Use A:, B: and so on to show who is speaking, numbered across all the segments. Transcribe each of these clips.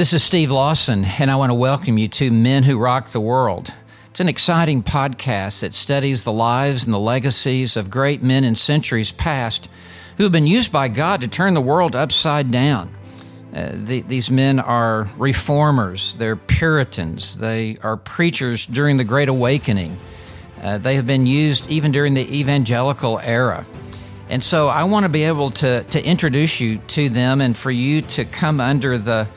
A: This is Steve Lawson, and I want to welcome you to Men Who Rock the World. It's an exciting podcast that studies the lives and the legacies of great men in centuries past who have been used by God to turn the world upside down. Uh, the, these men are reformers, they're Puritans, they are preachers during the Great Awakening. Uh, they have been used even during the evangelical era. And so I want to be able to, to introduce you to them and for you to come under the,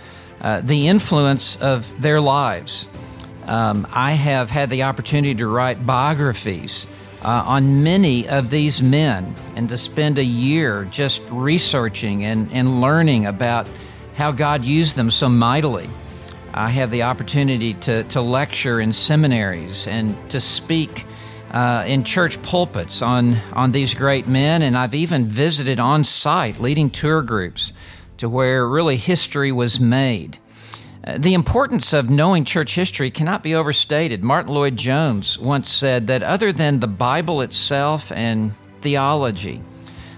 A: uh, the influence of their lives. Um, I have had the opportunity to write biographies uh, on many of these men and to spend a year just researching and, and learning about how God used them so mightily. I have the opportunity to, to lecture in seminaries and to speak uh, in church pulpits on, on these great men, and I've even visited on site leading tour groups to where really history was made. Uh, the importance of knowing church history cannot be overstated. Martyn Lloyd-Jones once said that other than the Bible itself and theology,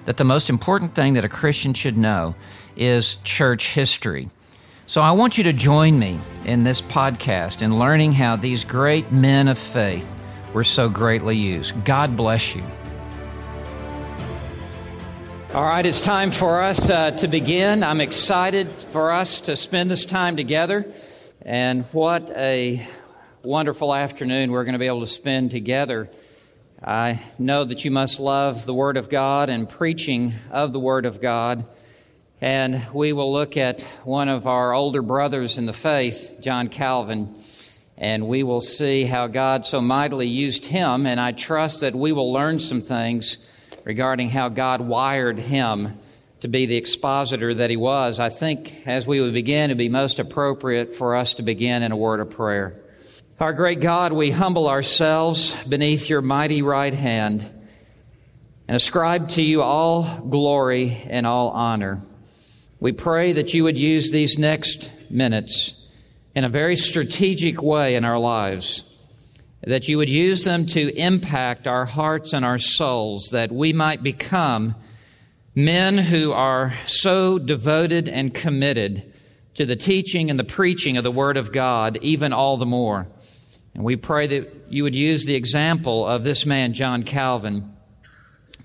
A: that the most important thing that a Christian should know is church history. So I want you to join me in this podcast in learning how these great men of faith were so greatly used. God bless you. All right, it's time for us uh, to begin. I'm excited for us to spend this time together. And what a wonderful afternoon we're going to be able to spend together. I know that you must love the Word of God and preaching of the Word of God. And we will look at one of our older brothers in the faith, John Calvin, and we will see how God so mightily used him. And I trust that we will learn some things regarding how God wired him to be the expositor that he was, I think as we would begin, it'd be most appropriate for us to begin in a word of prayer. Our great God, we humble ourselves beneath your mighty right hand and ascribe to you all glory and all honor. We pray that you would use these next minutes in a very strategic way in our lives that you would use them to impact our hearts and our souls, that we might become men who are so devoted and committed to the teaching and the preaching of the Word of God, even all the more. And we pray that you would use the example of this man, John Calvin,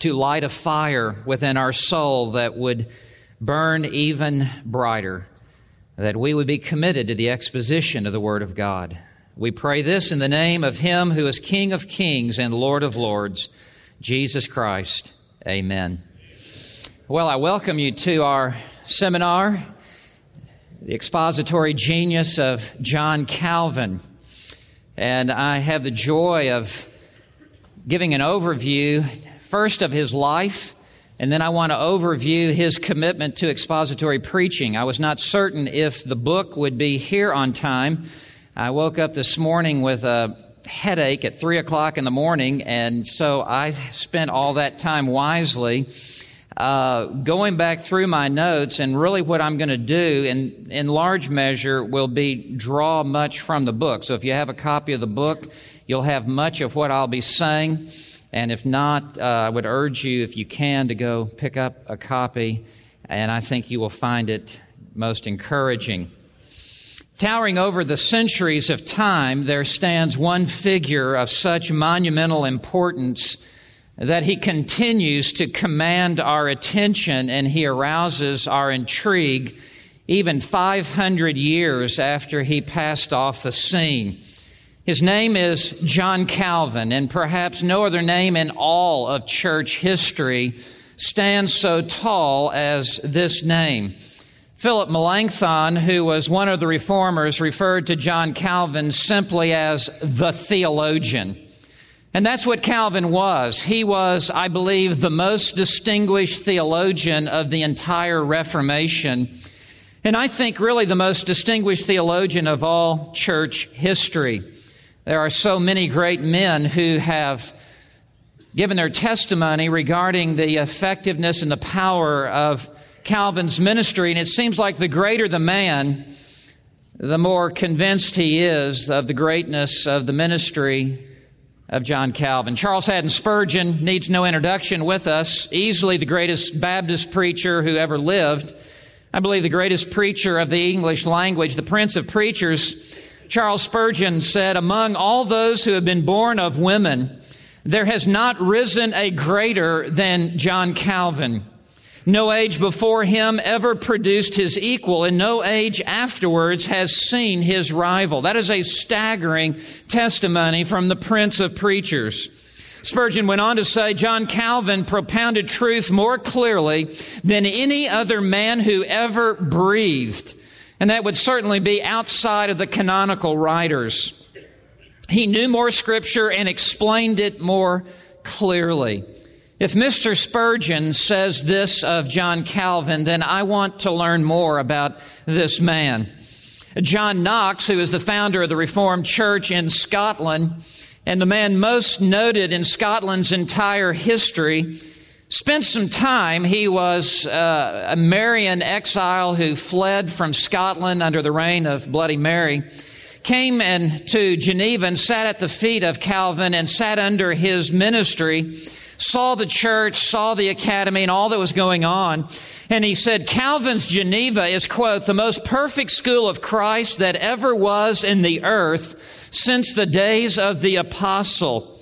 A: to light a fire within our soul that would burn even brighter, that we would be committed to the exposition of the Word of God. We pray this in the name of Him who is King of kings and Lord of lords, Jesus Christ. Amen. Well, I welcome you to our seminar, The Expository Genius of John Calvin. And I have the joy of giving an overview, first of his life, and then I want to overview his commitment to expository preaching. I was not certain if the book would be here on time. I woke up this morning with a headache at three o'clock in the morning, and so I spent all that time wisely uh, going back through my notes. And really, what I'm going to do, in in large measure, will be draw much from the book. So if you have a copy of the book, you'll have much of what I'll be saying. And if not, uh, I would urge you, if you can, to go pick up a copy, and I think you will find it most encouraging. Towering over the centuries of time, there stands one figure of such monumental importance that he continues to command our attention and he arouses our intrigue even 500 years after he passed off the scene. His name is John Calvin, and perhaps no other name in all of church history stands so tall as this name. Philip Melanchthon, who was one of the reformers, referred to John Calvin simply as the theologian. And that's what Calvin was. He was, I believe, the most distinguished theologian of the entire Reformation. And I think really the most distinguished theologian of all church history. There are so many great men who have given their testimony regarding the effectiveness and the power of Calvin's ministry, and it seems like the greater the man, the more convinced he is of the greatness of the ministry of John Calvin. Charles Haddon Spurgeon needs no introduction with us, easily the greatest Baptist preacher who ever lived. I believe the greatest preacher of the English language, the prince of preachers, Charles Spurgeon said, among all those who have been born of women, there has not risen a greater than John Calvin. No age before him ever produced his equal, and no age afterwards has seen his rival. That is a staggering testimony from the Prince of Preachers. Spurgeon went on to say, John Calvin propounded truth more clearly than any other man who ever breathed. And that would certainly be outside of the canonical writers. He knew more scripture and explained it more clearly. If Mr. Spurgeon says this of John Calvin, then I want to learn more about this man. John Knox, who is the founder of the Reformed Church in Scotland, and the man most noted in Scotland's entire history, spent some time. He was uh, a Marian exile who fled from Scotland under the reign of Bloody Mary, came and to Geneva and sat at the feet of Calvin and sat under his ministry saw the church, saw the academy, and all that was going on. And he said, Calvin's Geneva is, quote, the most perfect school of Christ that ever was in the earth since the days of the apostle.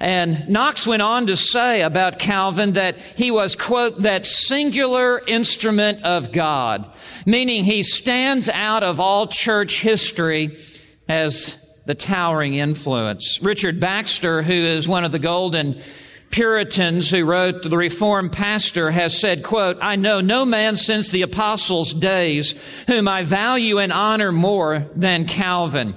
A: And Knox went on to say about Calvin that he was, quote, that singular instrument of God, meaning he stands out of all church history as the towering influence. Richard Baxter, who is one of the golden Puritans who wrote the Reformed pastor has said, quote, I know no man since the apostles' days whom I value and honor more than Calvin.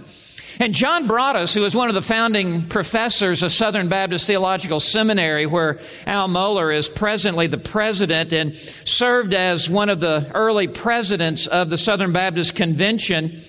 A: And John Broadus, who was one of the founding professors of Southern Baptist Theological Seminary, where Al Mohler is presently the president and served as one of the early presidents of the Southern Baptist Convention,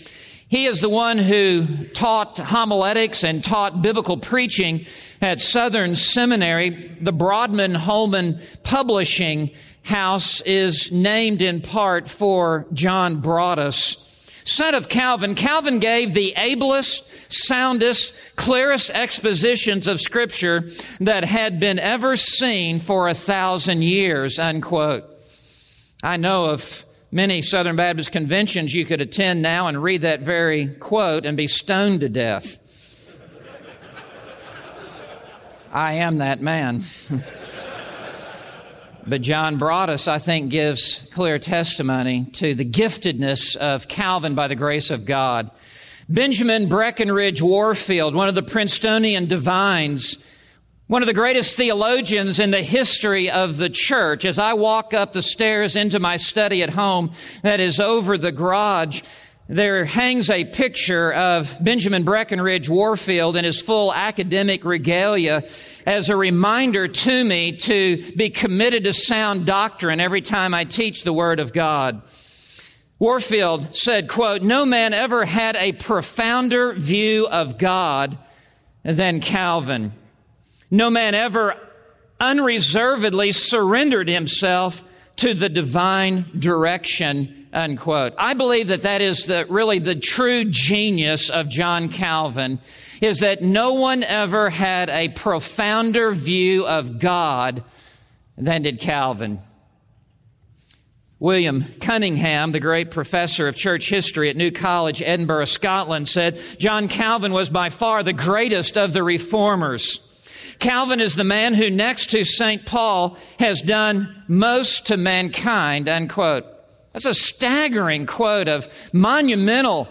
A: he is the one who taught homiletics and taught biblical preaching at Southern Seminary. The Broadman Holman Publishing House is named in part for John Broadus. Son of Calvin, Calvin gave the ablest, soundest, clearest expositions of scripture that had been ever seen for a thousand years, unquote. I know of many Southern Baptist conventions you could attend now and read that very quote and be stoned to death. I am that man. but John Broadus, I think, gives clear testimony to the giftedness of Calvin by the grace of God. Benjamin Breckinridge Warfield, one of the Princetonian divines, one of the greatest theologians in the history of the church. As I walk up the stairs into my study at home that is over the garage, there hangs a picture of Benjamin Breckinridge Warfield in his full academic regalia as a reminder to me to be committed to sound doctrine every time I teach the Word of God. Warfield said, quote, no man ever had a profounder view of God than Calvin. No man ever unreservedly surrendered himself to the divine direction, unquote. I believe that that is the, really the true genius of John Calvin is that no one ever had a profounder view of God than did Calvin. William Cunningham, the great professor of church history at New College, Edinburgh, Scotland, said John Calvin was by far the greatest of the reformers. Calvin is the man who, next to St. Paul, has done most to mankind, unquote. That's a staggering quote of monumental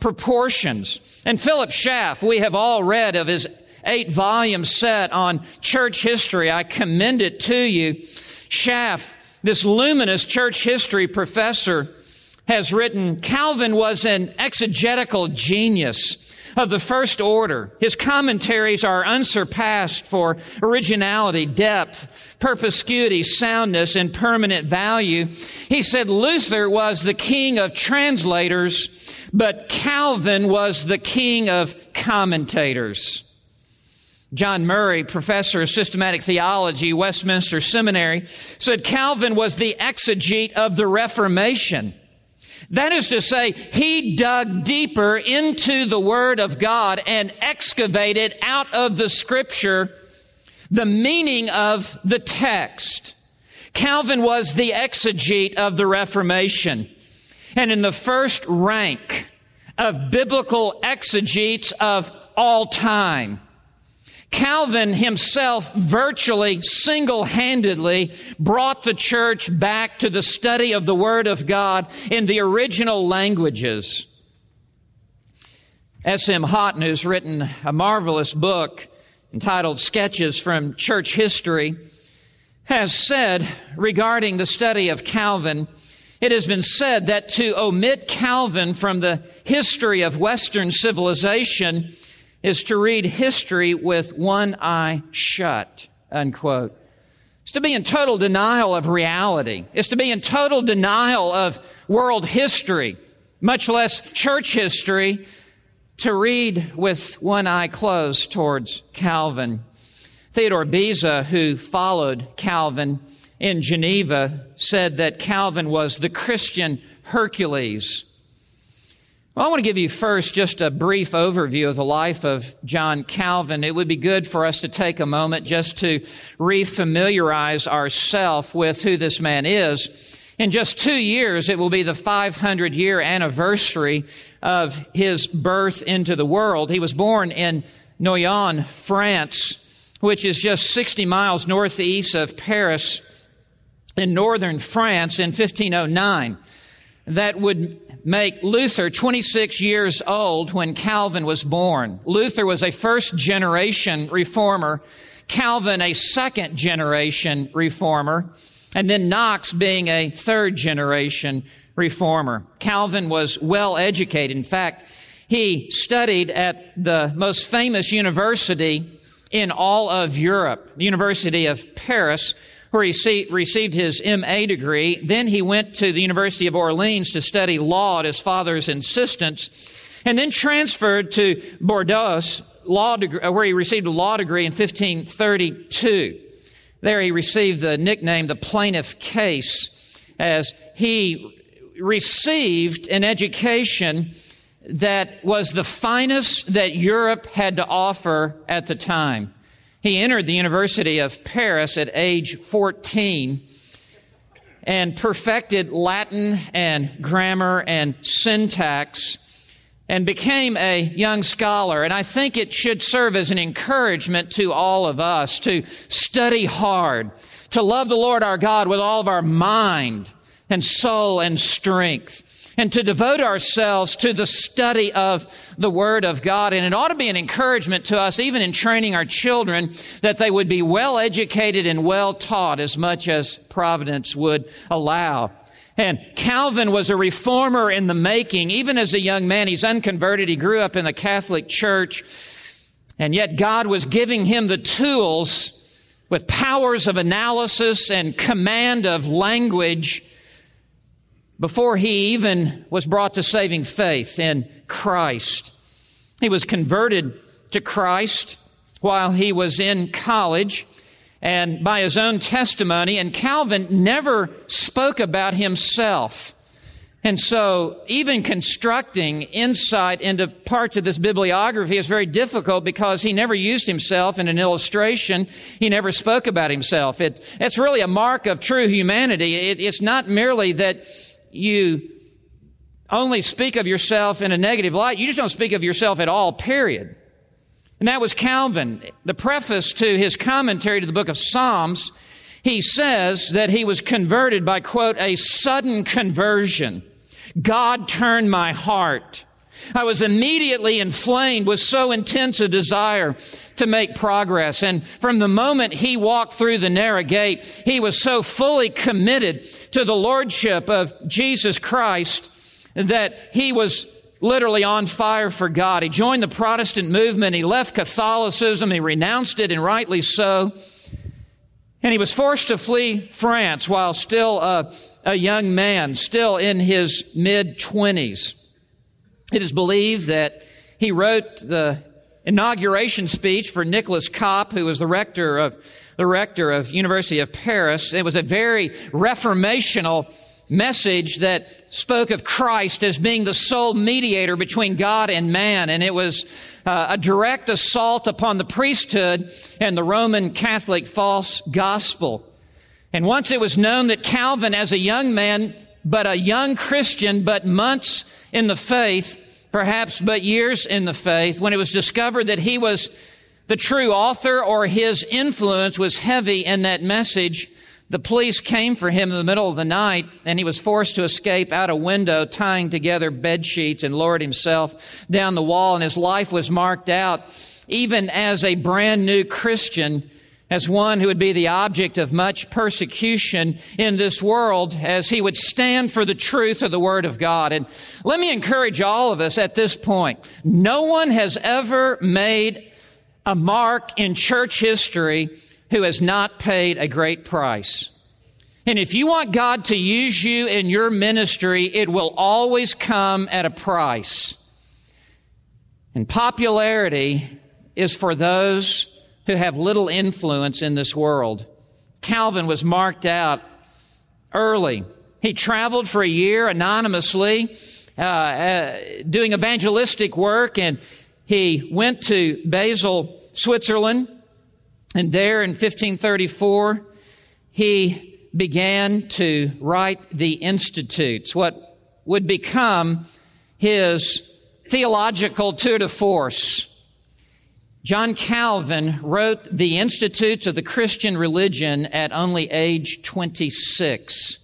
A: proportions. And Philip Schaff, we have all read of his eight volume set on church history. I commend it to you. Schaff, this luminous church history professor, has written Calvin was an exegetical genius of the first order. His commentaries are unsurpassed for originality, depth, perspicuity, soundness, and permanent value. He said Luther was the king of translators, but Calvin was the king of commentators. John Murray, professor of systematic theology, Westminster Seminary, said Calvin was the exegete of the Reformation. That is to say, he dug deeper into the Word of God and excavated out of the Scripture the meaning of the text. Calvin was the exegete of the Reformation and in the first rank of biblical exegetes of all time. Calvin himself virtually single-handedly brought the church back to the study of the Word of God in the original languages. S.M. Houghton, who's written a marvelous book entitled Sketches from Church History, has said regarding the study of Calvin, it has been said that to omit Calvin from the history of Western civilization is to read history with one eye shut, unquote. It's to be in total denial of reality. It's to be in total denial of world history, much less church history, to read with one eye closed towards Calvin. Theodore Beza, who followed Calvin in Geneva, said that Calvin was the Christian Hercules. Well, I want to give you first just a brief overview of the life of John Calvin. It would be good for us to take a moment just to refamiliarize ourselves with who this man is. In just two years, it will be the 500 year anniversary of his birth into the world. He was born in Noyon, France, which is just 60 miles northeast of Paris in northern France in 1509. That would make Luther 26 years old when Calvin was born. Luther was a first generation reformer, Calvin a second generation reformer, and then Knox being a third generation reformer. Calvin was well educated. In fact, he studied at the most famous university in all of Europe, the University of Paris, where he received his MA degree. Then he went to the University of Orleans to study law at his father's insistence, and then transferred to Bordeaux, law degree, uh, where he received a law degree in 1532. There he received the nickname the plaintiff case as he received an education that was the finest that Europe had to offer at the time. He entered the University of Paris at age 14 and perfected Latin and grammar and syntax and became a young scholar. And I think it should serve as an encouragement to all of us to study hard, to love the Lord our God with all of our mind and soul and strength and to devote ourselves to the study of the Word of God. And it ought to be an encouragement to us, even in training our children, that they would be well educated and well taught as much as Providence would allow. And Calvin was a reformer in the making. Even as a young man, he's unconverted. He grew up in the Catholic Church. And yet God was giving him the tools with powers of analysis and command of language before he even was brought to saving faith in Christ. He was converted to Christ while he was in college and by his own testimony, and Calvin never spoke about himself. And so, even constructing insight into parts of this bibliography is very difficult because he never used himself in an illustration. He never spoke about himself. It, it's really a mark of true humanity. It, it's not merely that you only speak of yourself in a negative light. You just don't speak of yourself at all, period. And that was Calvin. The preface to his commentary to the book of Psalms, he says that he was converted by, quote, a sudden conversion. God turned my heart. I was immediately inflamed with so intense a desire to make progress. And from the moment he walked through the narrow gate, he was so fully committed to the lordship of Jesus Christ that he was literally on fire for God. He joined the Protestant movement. He left Catholicism. He renounced it, and rightly so. And he was forced to flee France while still a, a young man, still in his mid 20s. It is believed that he wrote the inauguration speech for Nicholas Cop, who was the rector of the rector of University of Paris. It was a very reformational message that spoke of Christ as being the sole mediator between God and man, and it was uh, a direct assault upon the priesthood and the Roman Catholic false gospel. And once it was known that Calvin, as a young man, but a young Christian, but months in the faith, perhaps but years in the faith, when it was discovered that he was the true author or his influence was heavy in that message, the police came for him in the middle of the night and he was forced to escape out a window, tying together bed sheets and lowered himself down the wall and his life was marked out even as a brand new Christian as one who would be the object of much persecution in this world as he would stand for the truth of the Word of God. And let me encourage all of us at this point. No one has ever made a mark in church history who has not paid a great price. And if you want God to use you in your ministry, it will always come at a price. And popularity is for those who have little influence in this world. Calvin was marked out early. He traveled for a year anonymously, uh, uh, doing evangelistic work, and he went to Basel, Switzerland, and there in 1534, he began to write the Institutes, what would become his theological tour de force. John Calvin wrote the Institutes of the Christian Religion at only age 26.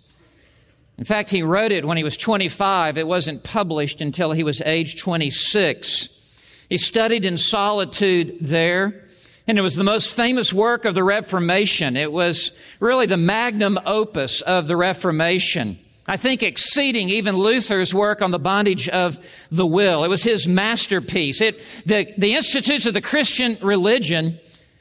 A: In fact, he wrote it when he was 25. It wasn't published until he was age 26. He studied in solitude there, and it was the most famous work of the Reformation. It was really the magnum opus of the Reformation. I think exceeding even Luther's work on the bondage of the will. It was his masterpiece. It, the, the Institutes of the Christian Religion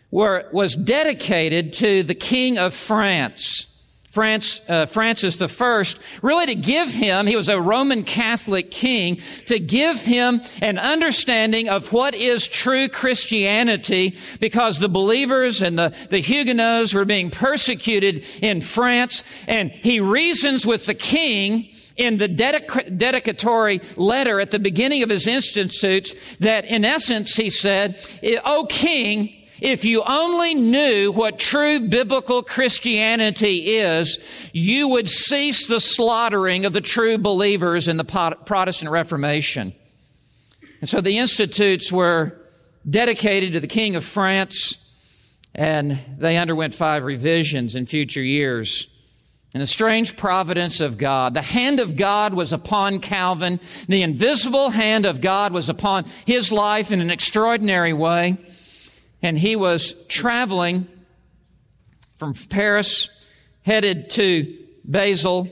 A: were, was dedicated to the King of France. France, uh, Francis I, really to give him, he was a Roman Catholic king, to give him an understanding of what is true Christianity because the believers and the, the Huguenots were being persecuted in France. And he reasons with the king in the dedic- dedicatory letter at the beginning of his institutes that in essence he said, O king, if you only knew what true biblical Christianity is, you would cease the slaughtering of the true believers in the Protestant Reformation. And so the institutes were dedicated to the King of France, and they underwent five revisions in future years. In a strange providence of God, the hand of God was upon Calvin. The invisible hand of God was upon his life in an extraordinary way and he was traveling from Paris, headed to Basel,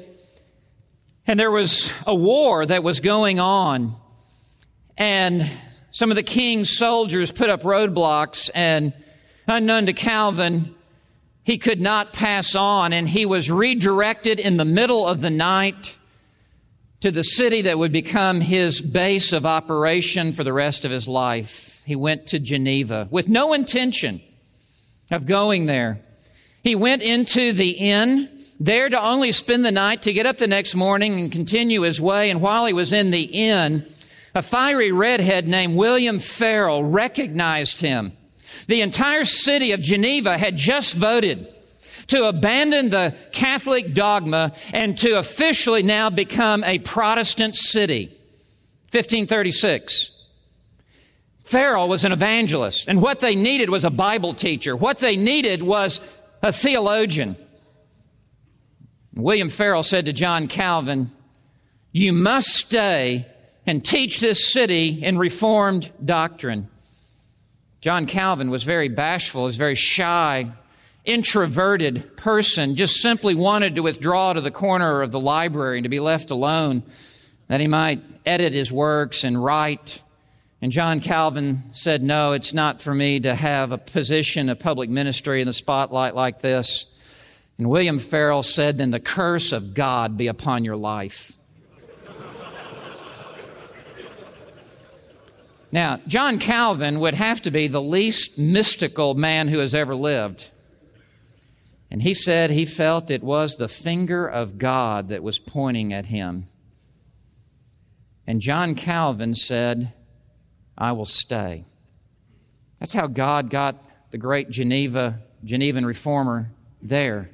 A: and there was a war that was going on, and some of the king's soldiers put up roadblocks, and unknown to Calvin, he could not pass on, and he was redirected in the middle of the night to the city that would become his base of operation for the rest of his life he went to Geneva with no intention of going there. He went into the inn there to only spend the night to get up the next morning and continue his way. And while he was in the inn, a fiery redhead named William Farel recognized him. The entire city of Geneva had just voted to abandon the Catholic dogma and to officially now become a Protestant city. 1536. Farel was an evangelist, and what they needed was a Bible teacher. What they needed was a theologian. William Farel said to John Calvin, You must stay and teach this city in Reformed doctrine. John Calvin was very bashful, was very shy, introverted person, just simply wanted to withdraw to the corner of the library and to be left alone that he might edit his works and write. And John Calvin said, No, it's not for me to have a position of public ministry in the spotlight like this. And William Farel said, Then the curse of God be upon your life. now, John Calvin would have to be the least mystical man who has ever lived. And he said he felt it was the finger of God that was pointing at him. And John Calvin said, I will stay. That's how God got the great Geneva, Genevan reformer there.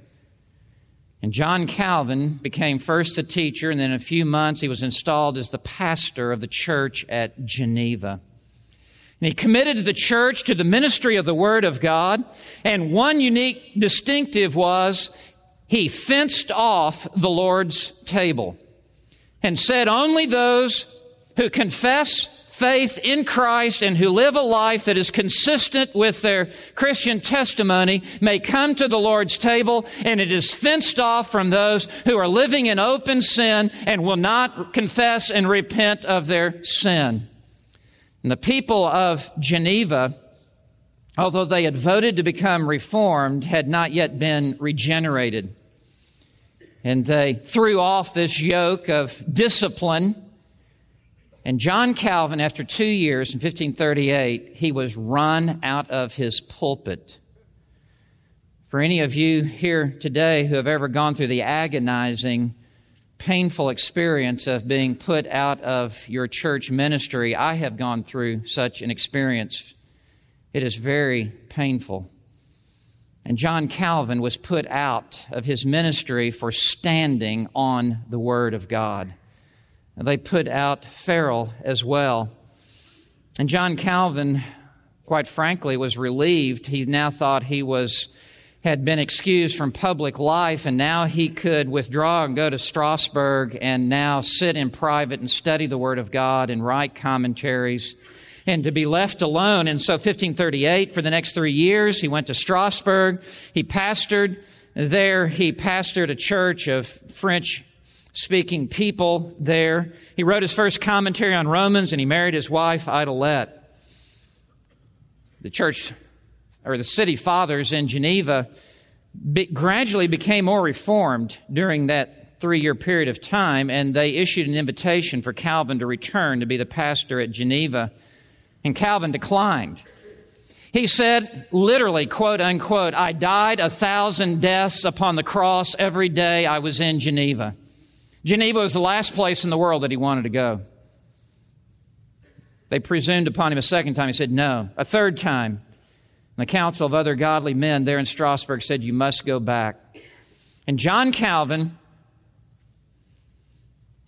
A: And John Calvin became first the teacher, and then in a few months he was installed as the pastor of the church at Geneva. And he committed the church to the ministry of the Word of God. And one unique distinctive was he fenced off the Lord's table and said only those who confess faith in Christ and who live a life that is consistent with their Christian testimony may come to the Lord's table and it is fenced off from those who are living in open sin and will not confess and repent of their sin. And the people of Geneva, although they had voted to become reformed, had not yet been regenerated. And they threw off this yoke of discipline. And John Calvin, after two years in 1538, he was run out of his pulpit. For any of you here today who have ever gone through the agonizing painful experience of being put out of your church ministry. I have gone through such an experience. It is very painful. And John Calvin was put out of his ministry for standing on the Word of God. They put out Farel as well. And John Calvin, quite frankly, was relieved. He now thought he was had been excused from public life, and now he could withdraw and go to Strasbourg and now sit in private and study the Word of God and write commentaries and to be left alone. And so 1538, for the next three years, he went to Strasbourg. He pastored there. He pastored a church of French speaking people there. He wrote his first commentary on Romans and he married his wife, Idelette. The church or the city fathers in Geneva be, gradually became more reformed during that three year period of time, and they issued an invitation for Calvin to return to be the pastor at Geneva. And Calvin declined. He said, literally, quote unquote, I died a thousand deaths upon the cross every day I was in Geneva. Geneva was the last place in the world that he wanted to go. They presumed upon him a second time. He said, no. A third time. And the council of other godly men there in Strasbourg said, You must go back. And John Calvin,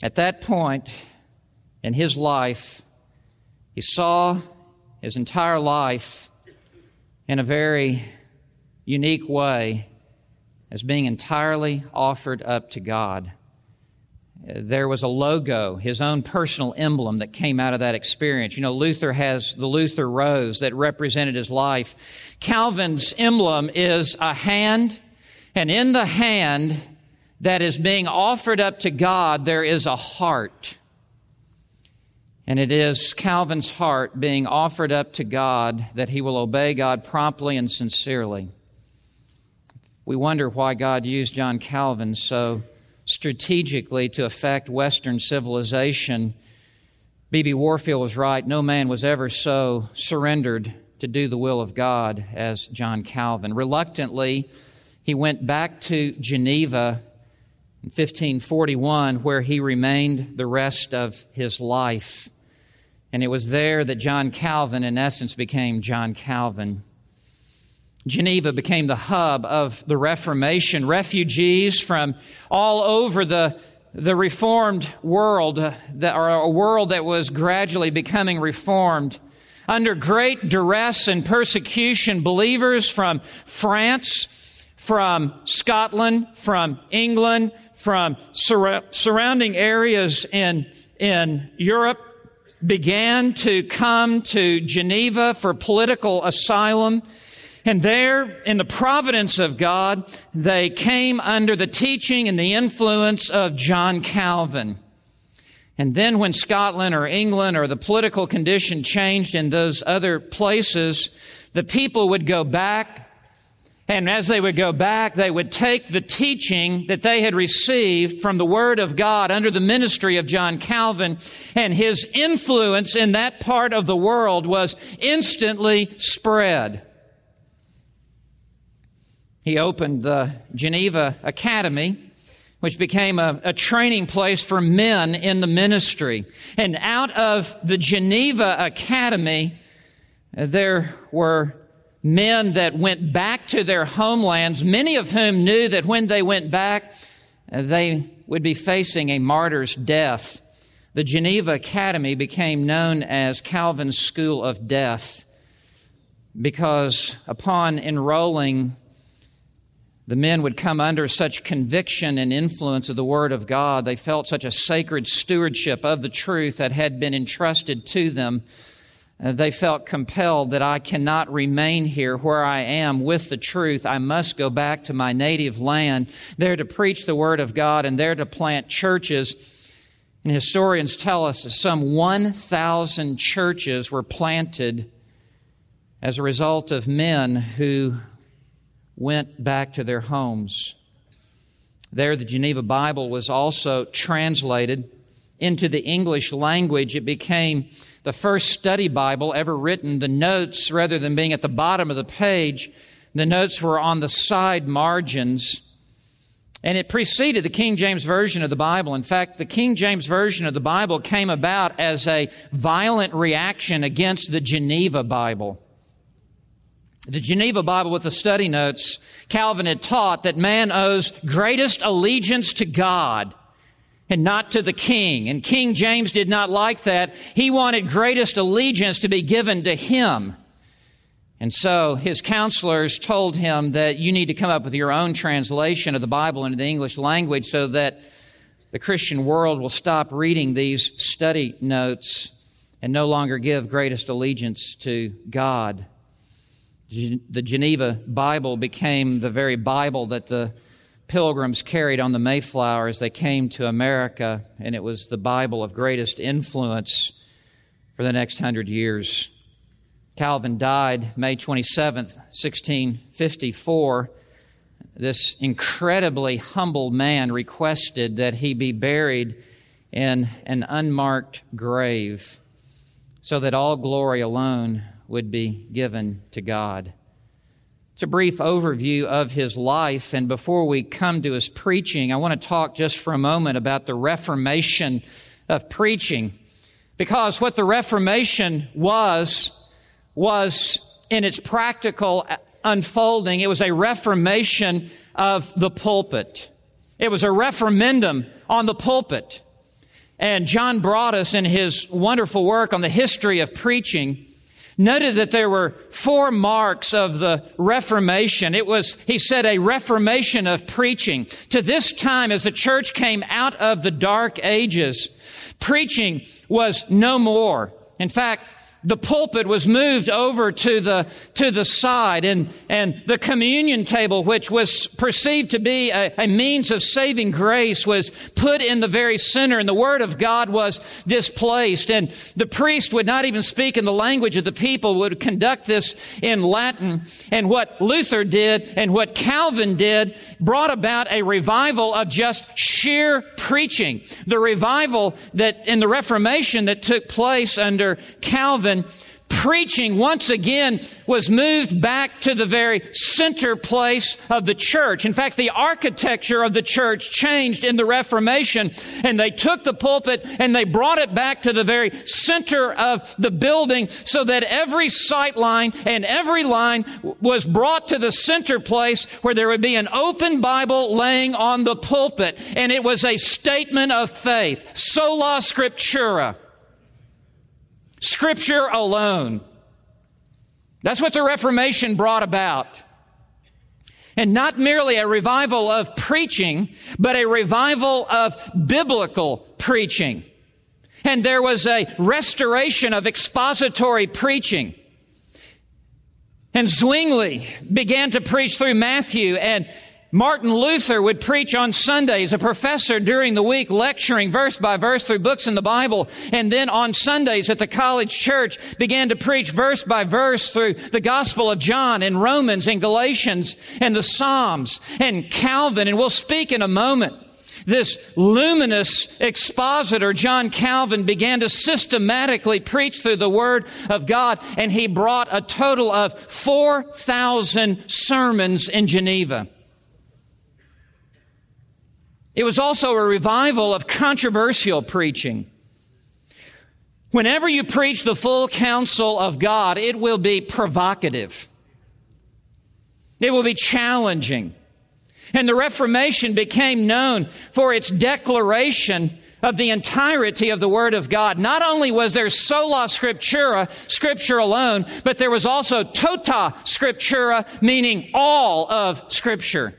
A: at that point in his life, he saw his entire life in a very unique way as being entirely offered up to God there was a logo, his own personal emblem that came out of that experience. You know, Luther has the Luther rose that represented his life. Calvin's emblem is a hand, and in the hand that is being offered up to God, there is a heart. And it is Calvin's heart being offered up to God that he will obey God promptly and sincerely. We wonder why God used John Calvin so strategically to affect Western civilization. B.B. Warfield was right. No man was ever so surrendered to do the will of God as John Calvin. Reluctantly, he went back to Geneva in 1541, where he remained the rest of his life. And it was there that John Calvin, in essence, became John Calvin. Geneva became the hub of the Reformation. Refugees from all over the, the reformed world, uh, that, or a world that was gradually becoming reformed, under great duress and persecution, believers from France, from Scotland, from England, from sur- surrounding areas in, in Europe began to come to Geneva for political asylum. And there, in the providence of God, they came under the teaching and the influence of John Calvin. And then when Scotland or England or the political condition changed in those other places, the people would go back and as they would go back, they would take the teaching that they had received from the Word of God under the ministry of John Calvin, and his influence in that part of the world was instantly spread. He opened the Geneva Academy, which became a, a, training place for men in the ministry. And out of the Geneva Academy, there were men that went back to their homelands, many of whom knew that when they went back, they would be facing a martyr's death. The Geneva Academy became known as Calvin's School of Death because upon enrolling, the men would come under such conviction and influence of the Word of God. They felt such a sacred stewardship of the truth that had been entrusted to them. Uh, they felt compelled that I cannot remain here where I am with the truth. I must go back to my native land, there to preach the Word of God and there to plant churches. And historians tell us that some 1,000 churches were planted as a result of men who went back to their homes. There, the Geneva Bible was also translated into the English language. It became the first study Bible ever written. The notes, rather than being at the bottom of the page, the notes were on the side margins. And it preceded the King James Version of the Bible. In fact, the King James Version of the Bible came about as a violent reaction against the Geneva Bible. The Geneva Bible with the study notes, Calvin had taught that man owes greatest allegiance to God and not to the king. And King James did not like that. He wanted greatest allegiance to be given to him. And so his counselors told him that you need to come up with your own translation of the Bible into the English language so that the Christian world will stop reading these study notes and no longer give greatest allegiance to God the Geneva Bible became the very Bible that the pilgrims carried on the Mayflower as they came to America, and it was the Bible of greatest influence for the next hundred years. Calvin died May 27, 1654. This incredibly humble man requested that he be buried in an unmarked grave so that all glory alone would be given to God. It's a brief overview of his life, and before we come to his preaching, I want to talk just for a moment about the Reformation of preaching. Because what the Reformation was, was in its practical unfolding, it was a reformation of the pulpit. It was a referendum on the pulpit. And John Broadus, in his wonderful work on the history of preaching, noted that there were four marks of the Reformation. It was, he said, a reformation of preaching. To this time, as the church came out of the dark ages, preaching was no more. In fact, the pulpit was moved over to the, to the side and, and the communion table, which was perceived to be a, a means of saving grace, was put in the very center and the word of God was displaced. And the priest would not even speak in the language of the people, would conduct this in Latin. And what Luther did and what Calvin did brought about a revival of just sheer preaching. The revival that in the Reformation that took place under Calvin preaching once again was moved back to the very center place of the church. In fact, the architecture of the church changed in the Reformation and they took the pulpit and they brought it back to the very center of the building so that every sight line and every line was brought to the center place where there would be an open Bible laying on the pulpit and it was a statement of faith. Sola scriptura. Scripture alone. That's what the Reformation brought about. And not merely a revival of preaching, but a revival of biblical preaching. And there was a restoration of expository preaching. And Zwingli began to preach through Matthew and Martin Luther would preach on Sundays, a professor during the week lecturing verse by verse through books in the Bible. And then on Sundays at the college church began to preach verse by verse through the Gospel of John and Romans and Galatians and the Psalms and Calvin. And we'll speak in a moment. This luminous expositor, John Calvin, began to systematically preach through the Word of God, and he brought a total of 4,000 sermons in Geneva. It was also a revival of controversial preaching. Whenever you preach the full counsel of God, it will be provocative. It will be challenging. And the Reformation became known for its declaration of the entirety of the Word of God. Not only was there sola scriptura, Scripture alone, but there was also tota scriptura, meaning all of Scripture.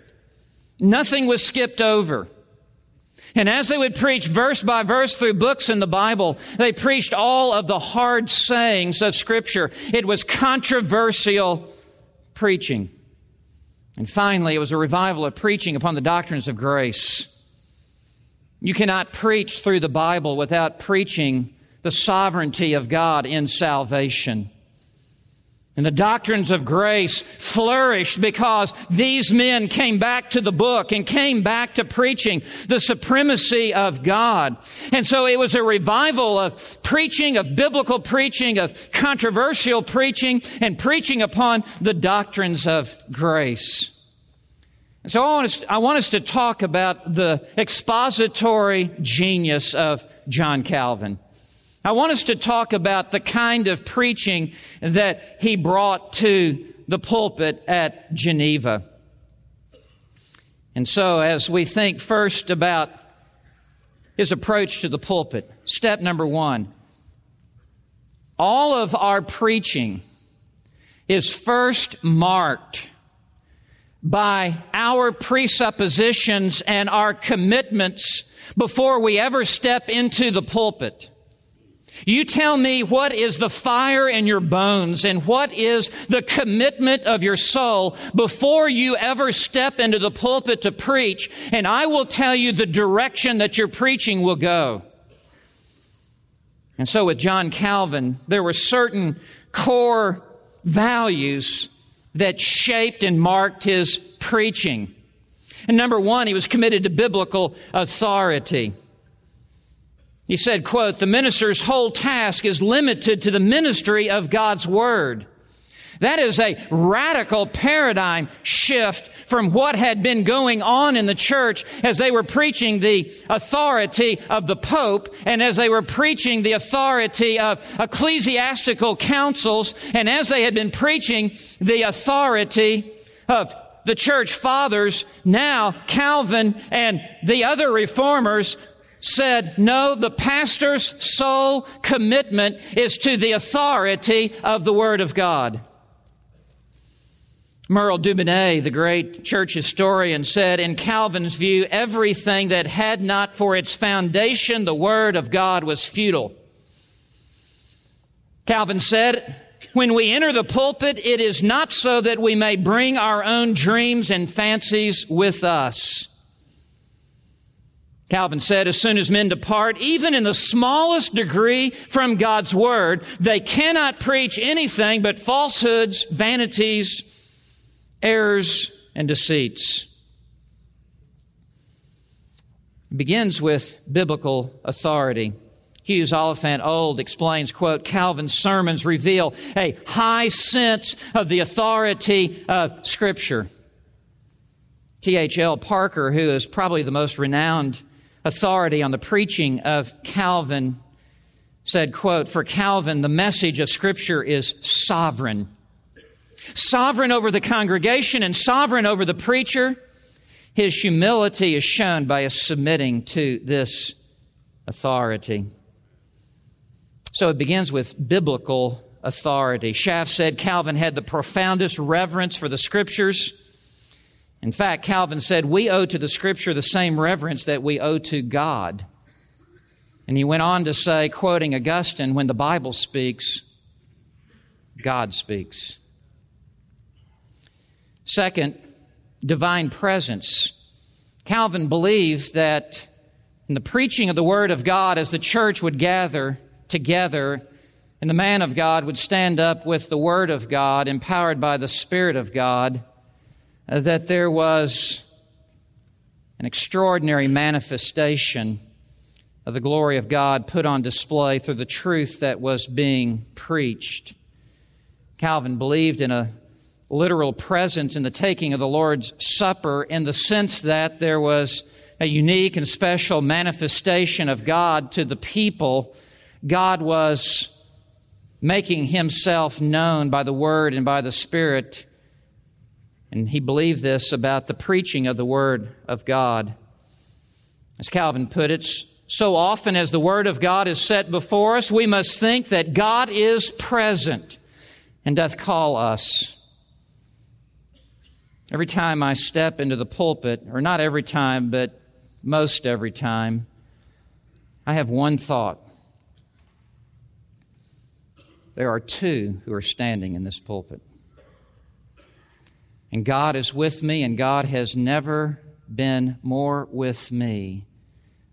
A: Nothing was skipped over. And as they would preach verse by verse through books in the Bible, they preached all of the hard sayings of Scripture. It was controversial preaching. And finally, it was a revival of preaching upon the doctrines of grace. You cannot preach through the Bible without preaching the sovereignty of God in salvation. And the doctrines of grace flourished because these men came back to the book and came back to preaching the supremacy of God. And so it was a revival of preaching, of biblical preaching, of controversial preaching, and preaching upon the doctrines of grace. And so I want, us, I want us to talk about the expository genius of John Calvin. I want us to talk about the kind of preaching that he brought to the pulpit at Geneva. And so, as we think first about his approach to the pulpit, step number one all of our preaching is first marked by our presuppositions and our commitments before we ever step into the pulpit. You tell me what is the fire in your bones and what is the commitment of your soul before you ever step into the pulpit to preach, and I will tell you the direction that your preaching will go. And so with John Calvin, there were certain core values that shaped and marked his preaching. And number one, he was committed to biblical authority. He said, quote, the minister's whole task is limited to the ministry of God's word. That is a radical paradigm shift from what had been going on in the church as they were preaching the authority of the Pope and as they were preaching the authority of ecclesiastical councils and as they had been preaching the authority of the church fathers, now Calvin and the other reformers said, no, the pastor's sole commitment is to the authority of the Word of God. Merle d'Aubigné, the great church historian, said, in Calvin's view, everything that had not for its foundation the Word of God was futile. Calvin said, when we enter the pulpit, it is not so that we may bring our own dreams and fancies with us. Calvin said, as soon as men depart, even in the smallest degree from God's word, they cannot preach anything but falsehoods, vanities, errors, and deceits. It begins with biblical authority. Hughes Oliphant Old explains, quote, Calvin's sermons reveal a high sense of the authority of Scripture. T.H.L. Parker, who is probably the most renowned authority on the preaching of Calvin said, quote, for Calvin, the message of scripture is sovereign. Sovereign over the congregation and sovereign over the preacher. His humility is shown by submitting to this authority. So it begins with biblical authority. Schaff said Calvin had the profoundest reverence for the scriptures in fact, Calvin said, We owe to the Scripture the same reverence that we owe to God. And he went on to say, quoting Augustine, when the Bible speaks, God speaks. Second, divine presence. Calvin believed that in the preaching of the Word of God, as the church would gather together, and the man of God would stand up with the Word of God, empowered by the Spirit of God, that there was an extraordinary manifestation of the glory of God put on display through the truth that was being preached. Calvin believed in a literal presence in the taking of the Lord's Supper in the sense that there was a unique and special manifestation of God to the people. God was making himself known by the Word and by the Spirit And he believed this about the preaching of the Word of God. As Calvin put it, so often as the Word of God is set before us, we must think that God is present and doth call us. Every time I step into the pulpit, or not every time, but most every time, I have one thought. There are two who are standing in this pulpit. And God is with me, and God has never been more with me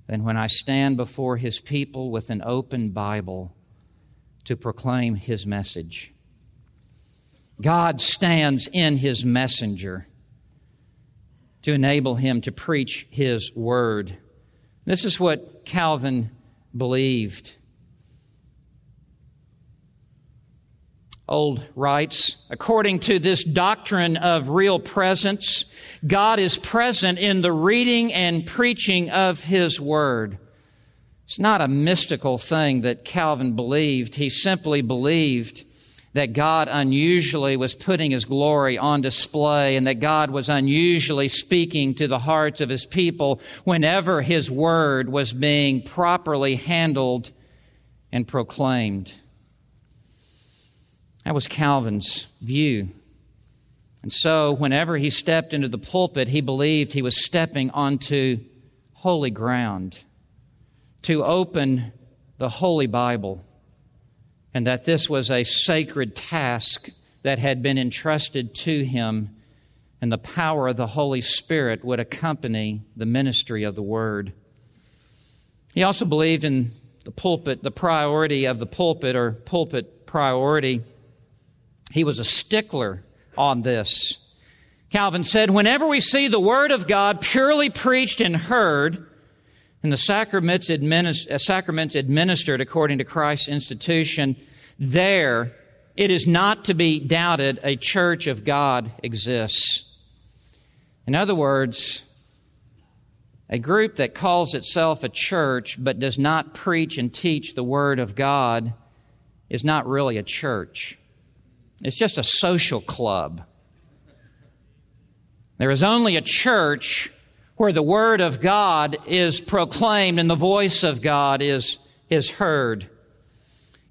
A: than when I stand before His people with an open Bible to proclaim His message. God stands in His messenger to enable him to preach His word. This is what Calvin believed. Old writes, according to this doctrine of real presence, God is present in the reading and preaching of His Word. It's not a mystical thing that Calvin believed. He simply believed that God unusually was putting His glory on display and that God was unusually speaking to the hearts of His people whenever His Word was being properly handled and proclaimed. That was Calvin's view. And so, whenever he stepped into the pulpit, he believed he was stepping onto holy ground to open the Holy Bible, and that this was a sacred task that had been entrusted to him, and the power of the Holy Spirit would accompany the ministry of the Word. He also believed in the pulpit, the priority of the pulpit or pulpit priority. He was a stickler on this. Calvin said, Whenever we see the Word of God purely preached and heard, and the sacraments, administ- uh, sacraments administered according to Christ's institution, there it is not to be doubted a church of God exists. In other words, a group that calls itself a church but does not preach and teach the Word of God is not really a church. It's just a social club. There is only a church where the Word of God is proclaimed and the voice of God is, is heard.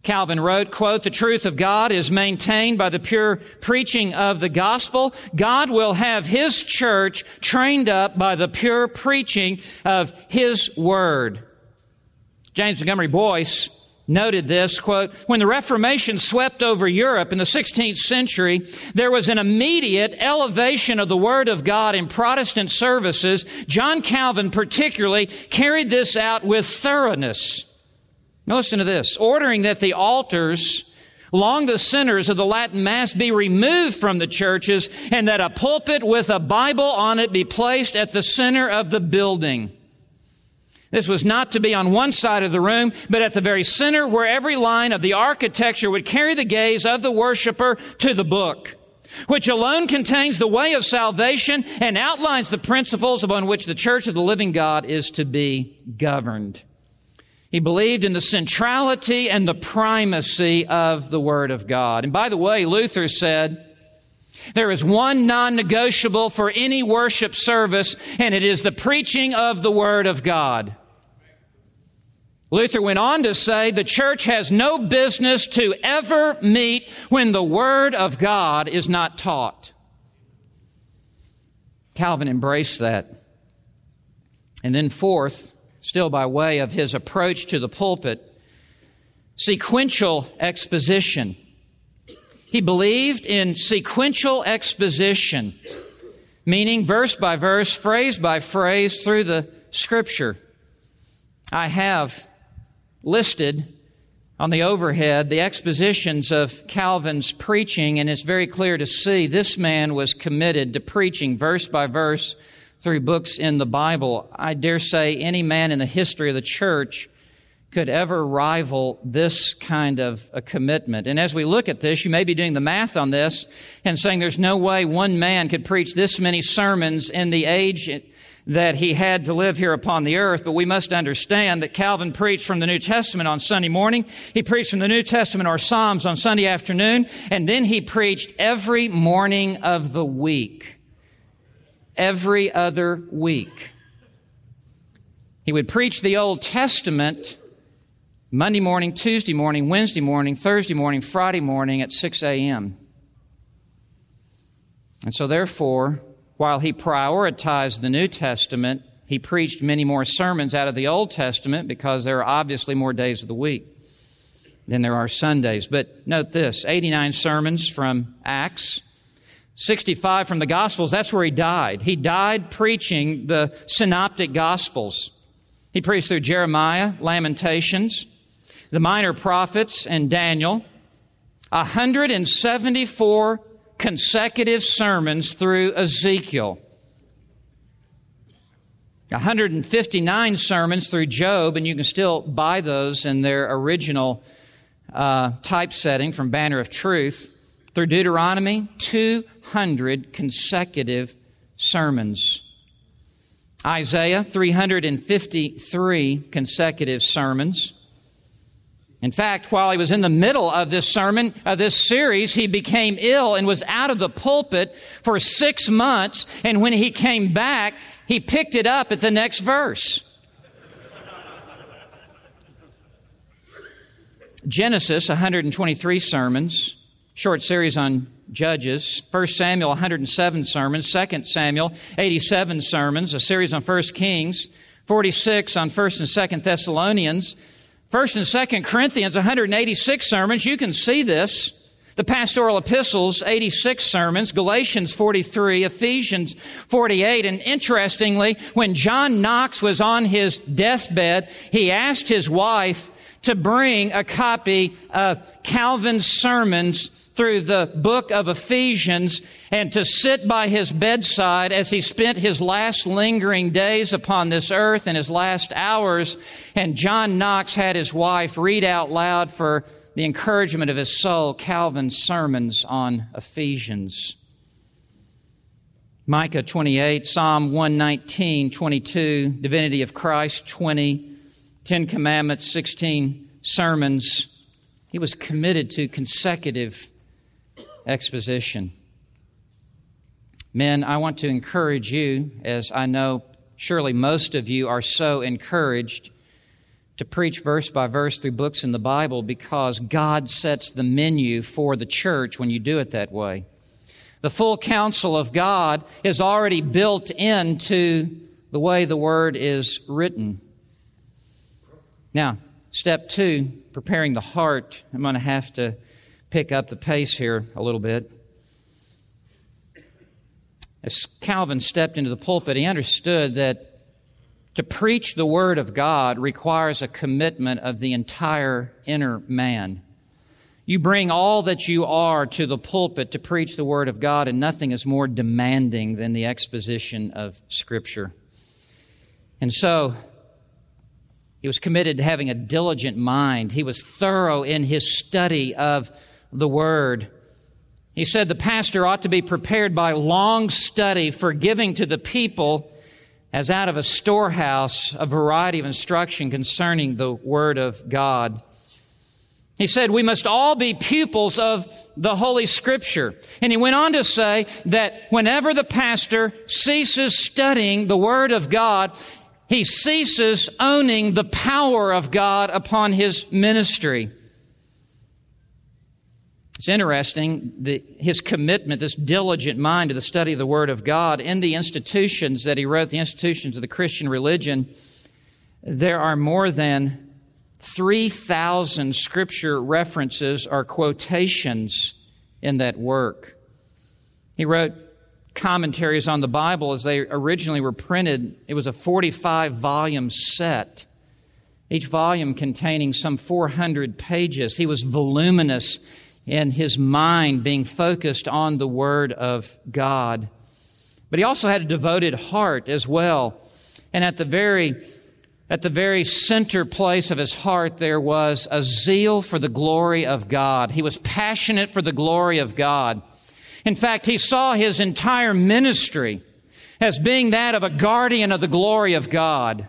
A: Calvin wrote, quote, the truth of God is maintained by the pure preaching of the gospel. God will have His church trained up by the pure preaching of His word. James Montgomery Boice noted this quote when the reformation swept over europe in the 16th century there was an immediate elevation of the word of god in protestant services. John calvin particularly carried this out with thoroughness. Now listen to this. Ordering that the altars along the centers of the Latin Mass be removed from the churches and that a pulpit with a Bible on it be placed at the center of the building. This was not to be on one side of the room, but at the very center where every line of the architecture would carry the gaze of the worshiper to the book, which alone contains the way of salvation and outlines the principles upon which the church of the living God is to be governed. He believed in the centrality and the primacy of the Word of God. And by the way, Luther said, there is one non-negotiable for any worship service, and it is the preaching of the Word of God. Luther went on to say the church has no business to ever meet when the Word of God is not taught. Calvin embraced that. And then, fourth, still by way of his approach to the pulpit, sequential exposition. He believed in sequential exposition, meaning verse by verse, phrase by phrase through the scripture. I have listed on the overhead the expositions of Calvin's preaching, and it's very clear to see this man was committed to preaching verse by verse through books in the Bible. I dare say any man in the history of the church could ever rival this kind of a commitment. And as we look at this, you may be doing the math on this and saying there's no way one man could preach this many sermons in the age that he had to live here upon the earth, but we must understand that Calvin preached from the New Testament on Sunday morning. He preached from the New Testament or Psalms on Sunday afternoon, and then he preached every morning of the week. Every other week. He would preach the Old Testament Monday morning, Tuesday morning, Wednesday morning, Thursday morning, Friday morning at 6 a.m. And so, therefore, while he prioritized the New Testament, he preached many more sermons out of the Old Testament because there are obviously more days of the week than there are Sundays. But note this 89 sermons from Acts, 65 from the Gospels. That's where he died. He died preaching the synoptic Gospels. He preached through Jeremiah, Lamentations, the minor prophets, and Daniel. 174 consecutive sermons through Ezekiel. 159 sermons through Job, and you can still buy those in their original uh, typesetting from Banner of Truth. Through Deuteronomy, 200 consecutive sermons. Isaiah, 353 consecutive sermons. In fact, while he was in the middle of this sermon, of this series, he became ill and was out of the pulpit for six months. And when he came back, he picked it up at the next verse. Genesis, 123 sermons, short series on Judges, 1 Samuel, 107 sermons, 2 Samuel, 87 sermons, a series on 1 Kings, 46 on 1st and 2nd Thessalonians, First and Second Corinthians, 186 sermons. You can see this. The pastoral epistles, 86 sermons, Galatians 43, Ephesians 48. And interestingly, when John Knox was on his deathbed, he asked his wife to bring a copy of Calvin's sermons through the book of Ephesians and to sit by his bedside as he spent his last lingering days upon this earth and his last hours. And John Knox had his wife read out loud for the encouragement of his soul Calvin's sermons on Ephesians. Micah 28, Psalm 119, 22, Divinity of Christ 20, Ten Commandments, 16 sermons. He was committed to consecutive exposition. Men, I want to encourage you, as I know surely most of you are so encouraged to preach verse by verse through books in the Bible because God sets the menu for the church when you do it that way. The full counsel of God is already built into the way the Word is written. Now, step two, preparing the heart. I'm going to have to pick up the pace here a little bit. As Calvin stepped into the pulpit, he understood that to preach the Word of God requires a commitment of the entire inner man. You bring all that you are to the pulpit to preach the Word of God, and nothing is more demanding than the exposition of Scripture. And so, he was committed to having a diligent mind. He was thorough in his study of the Word. He said the pastor ought to be prepared by long study for giving to the people as out of a storehouse a variety of instruction concerning the Word of God. He said we must all be pupils of the Holy Scripture. And he went on to say that whenever the pastor ceases studying the Word of God, he ceases owning the power of God upon his ministry. It's interesting that his commitment, this diligent mind to the study of the Word of God in the institutions that he wrote, the institutions of the Christian religion, there are more than 3,000 scripture references or quotations in that work. He wrote commentaries on the Bible as they originally were printed. It was a 45 volume set, each volume containing some 400 pages. He was voluminous and his mind being focused on the Word of God. But he also had a devoted heart as well. And at the very at the very center place of his heart, there was a zeal for the glory of God. He was passionate for the glory of God. In fact, he saw his entire ministry as being that of a guardian of the glory of God.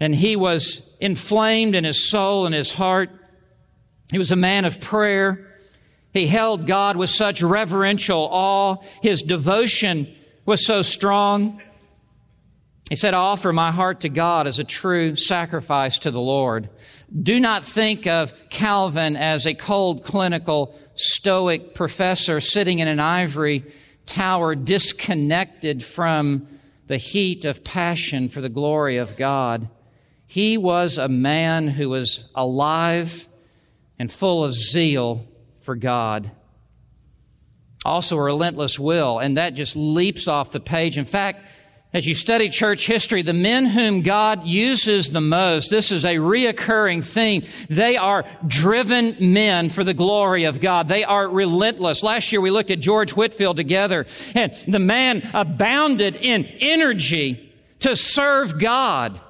A: And he was inflamed in his soul and his heart. He was a man of prayer. He held God with such reverential awe. His devotion was so strong. He said, I offer my heart to God as a true sacrifice to the Lord. Do not think of Calvin as a cold, clinical, stoic professor sitting in an ivory tower, disconnected from the heat of passion for the glory of God. He was a man who was alive and full of zeal for God. Also, a relentless will, and that just leaps off the page. In fact, as you study church history, the men whom God uses the most, this is a reoccurring theme. They are driven men for the glory of God. They are relentless. Last year we looked at George Whitefield together and the man abounded in energy to serve God.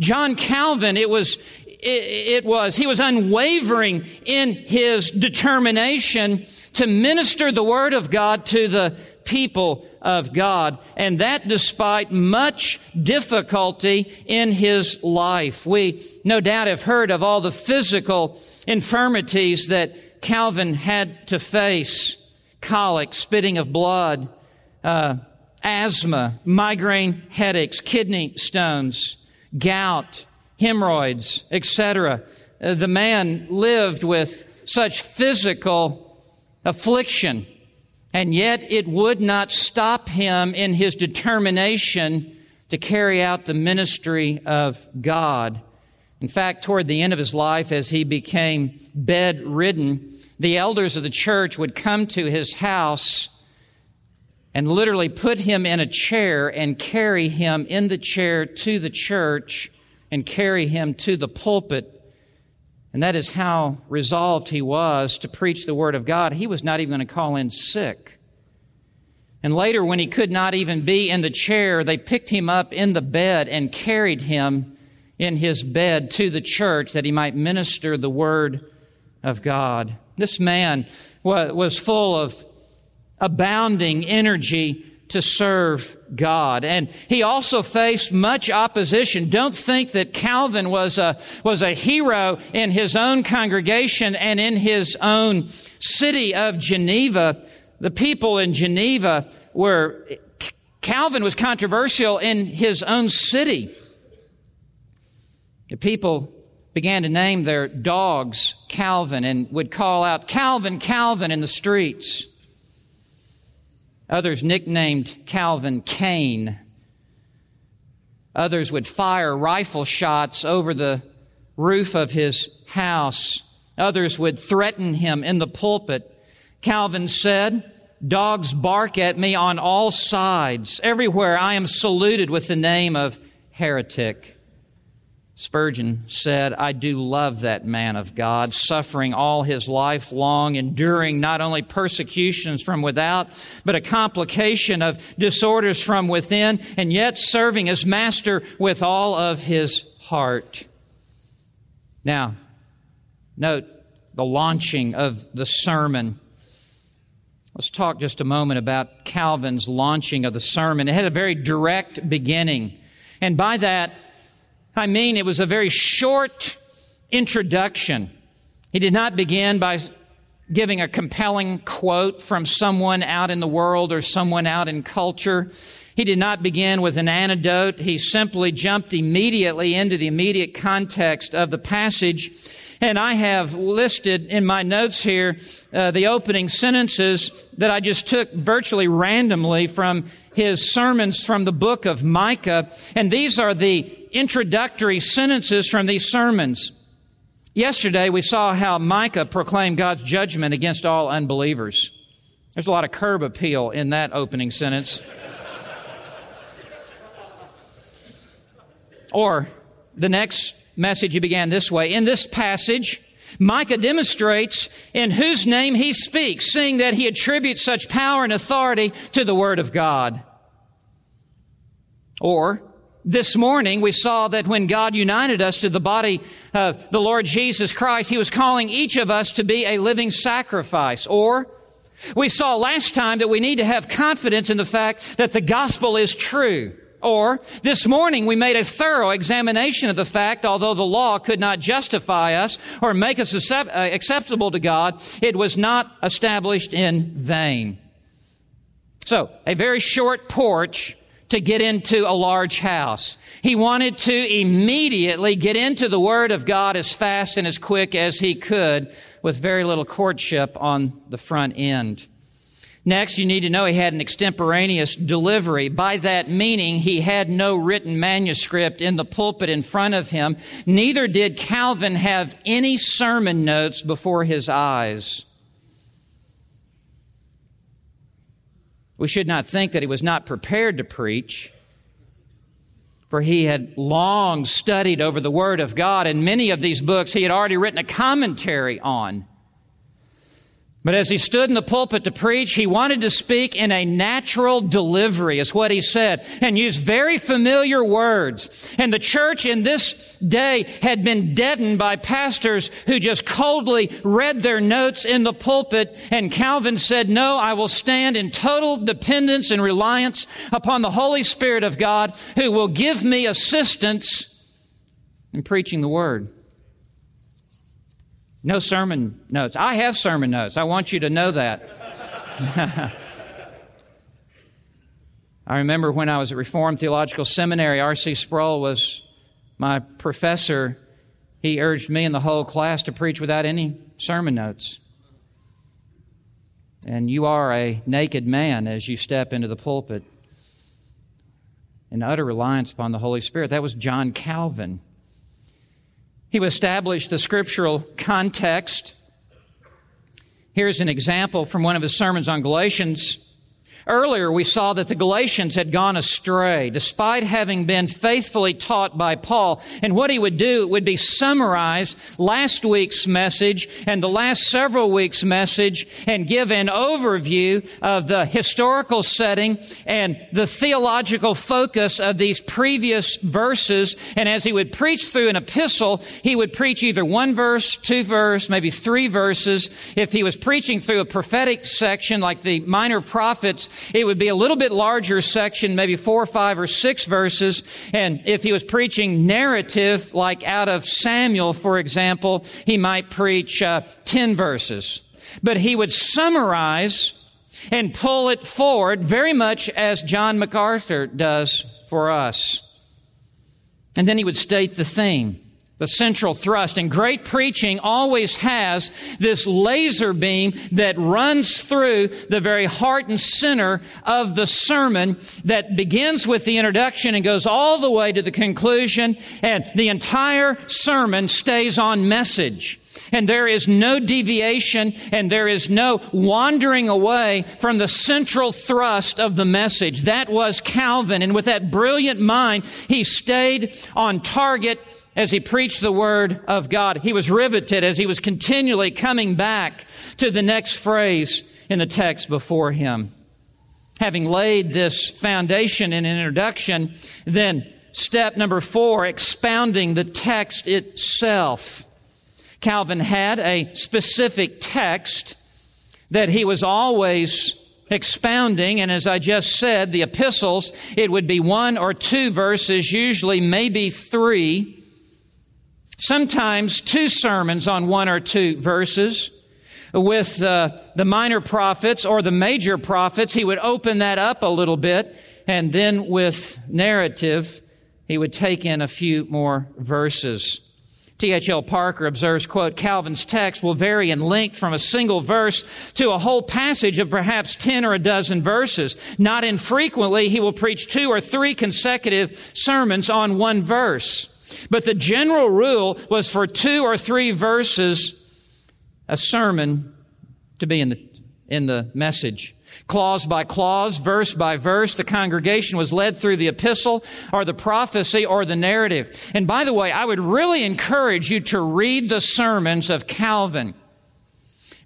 A: John Calvin, it was, it, was, he was unwavering in his determination to minister the word of God to the people of God, and that despite much difficulty in his life. We no doubt have heard of all the physical infirmities that Calvin had to face colic, spitting of blood, uh, asthma, migraine headaches, kidney stones, gout, hemorrhoids, etc. Uh, the man lived with such physical affliction and yet it would not stop him in his determination to carry out the ministry of God. In fact, toward the end of his life, as he became bedridden, the elders of the church would come to his house and literally put him in a chair and carry him in the chair to the church and carry him to the pulpit and that is how resolved he was to preach the Word of God. He was not even going to call in sick. And later, when he could not even be in the chair, they picked him up in the bed and carried him in his bed to the church that he might minister the Word of God. This man was full of abounding energy to serve God. And he also faced much opposition. Don't think that Calvin was a, was a hero in his own congregation and in his own city of Geneva. The people in Geneva were, Calvin was controversial in his own city. The people began to name their dogs Calvin and would call out, Calvin, Calvin in the streets. Others nicknamed Calvin Cain. Others would fire rifle shots over the roof of his house. Others would threaten him in the pulpit. Calvin said, Dogs bark at me on all sides. Everywhere I am saluted with the name of heretic. Spurgeon said, I do love that man of God, suffering all his life long, enduring not only persecutions from without, but a complication of disorders from within, and yet serving as master with all of his heart. Now, note the launching of the sermon. Let's talk just a moment about Calvin's launching of the sermon. It had a very direct beginning. And by that, I mean, it was a very short introduction. He did not begin by giving a compelling quote from someone out in the world or someone out in culture. He did not begin with an anecdote. He simply jumped immediately into the immediate context of the passage. And I have listed in my notes here uh, the opening sentences that I just took virtually randomly from his sermons from the book of Micah. And these are the introductory sentences from these sermons. Yesterday, we saw how Micah proclaimed God's judgment against all unbelievers. There's a lot of curb appeal in that opening sentence. Or the next message he began this way In this passage, Micah demonstrates in whose name he speaks, seeing that he attributes such power and authority to the Word of God. Or, this morning, we saw that when God united us to the body of the Lord Jesus Christ, He was calling each of us to be a living sacrifice. Or, We saw last time that we need to have confidence in the fact that the gospel is true. Or this morning we made a thorough examination of the fact, although the law could not justify us or make us uh, acceptable to God, it was not established in vain. So, a very short porch to get into a large house. He wanted to immediately get into the Word of God as fast and as quick as he could with very little courtship on the front end. Next, you need to know he had an extemporaneous delivery. By that meaning, he had no written manuscript in the pulpit in front of him. Neither did Calvin have any sermon notes before his eyes. We should not think that he was not prepared to preach, for he had long studied over the Word of God, and many of these books he had already written a commentary on. But as he stood in the pulpit to preach, he wanted to speak in a natural delivery, is what he said, and use very familiar words. And the church in this day had been deadened by pastors who just coldly read their notes in the pulpit. And Calvin said, no, I will stand in total dependence and reliance upon the Holy Spirit of God who will give me assistance in preaching the word. No sermon notes. I have sermon notes. I want you to know that. I remember when I was at Reformed Theological Seminary, R.C. Sproul was my professor. He urged me and the whole class to preach without any sermon notes. And you are a naked man as you step into the pulpit in utter reliance upon the Holy Spirit. That was John Calvin. He established the scriptural context. Here's an example from one of his sermons on Galatians. Earlier, we saw that the Galatians had gone astray, despite having been faithfully taught by Paul. And what he would do would be summarize last week's message and the last several weeks' message and give an overview of the historical setting and the theological focus of these previous verses. And as he would preach through an epistle, he would preach either one verse, two verse, maybe three verses. If he was preaching through a prophetic section like the minor prophets, it would be a little bit larger section, maybe four, or five, or six verses. And if he was preaching narrative, like out of Samuel, for example, he might preach uh, 10 verses. But he would summarize and pull it forward very much as John MacArthur does for us. And then he would state the theme the central thrust. And great preaching always has this laser beam that runs through the very heart and center of the sermon that begins with the introduction and goes all the way to the conclusion. And the entire sermon stays on message and there is no deviation and there is no wandering away from the central thrust of the message. That was Calvin. And with that brilliant mind, he stayed on target as he preached the word of God. He was riveted as he was continually coming back to the next phrase in the text before him. Having laid this foundation and introduction, then step number four, expounding the text itself. Calvin had a specific text that he was always expounding, and as I just said, the epistles, it would be one or two verses, usually maybe three sometimes two sermons on one or two verses. With uh, the minor prophets or the major prophets, he would open that up a little bit, and then with narrative, he would take in a few more verses. T.H.L. Parker observes, quote, Calvin's text will vary in length from a single verse to a whole passage of perhaps 10 or a dozen verses. Not infrequently, he will preach two or three consecutive sermons on one verse. But the general rule was for two or three verses, a sermon to be in the, in the message. Clause by clause, verse by verse, the congregation was led through the epistle or the prophecy or the narrative. And by the way, I would really encourage you to read the sermons of Calvin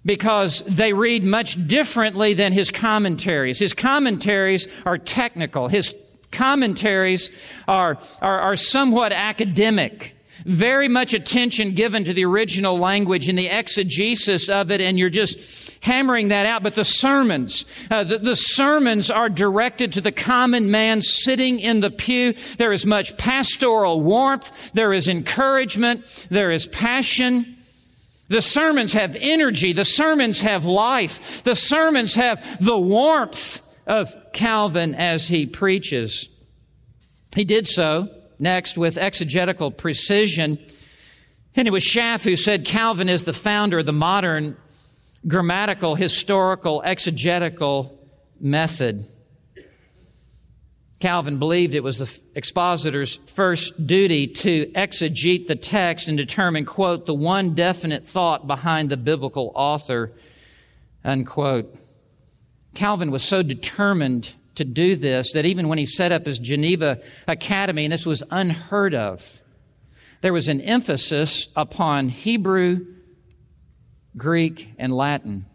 A: because they read much differently than his commentaries. His commentaries are technical. His commentaries are, are, are somewhat academic. very much attention given to the original language and the exegesis of it, and you're just hammering that out. But the sermons, uh, the, the sermons are directed to the common man sitting in the pew. There is much pastoral warmth. There is encouragement. There is passion. The sermons have energy. The sermons have life. The sermons have the warmth of Calvin as he preaches. He did so next with exegetical precision. And it was Schaff who said Calvin is the founder of the modern grammatical, historical, exegetical method. Calvin believed it was the expositor's first duty to exegete the text and determine, quote, the one definite thought behind the biblical author, unquote. Calvin was so determined to do this that even when he set up his Geneva Academy, and this was unheard of, there was an emphasis upon Hebrew, Greek, and Latin,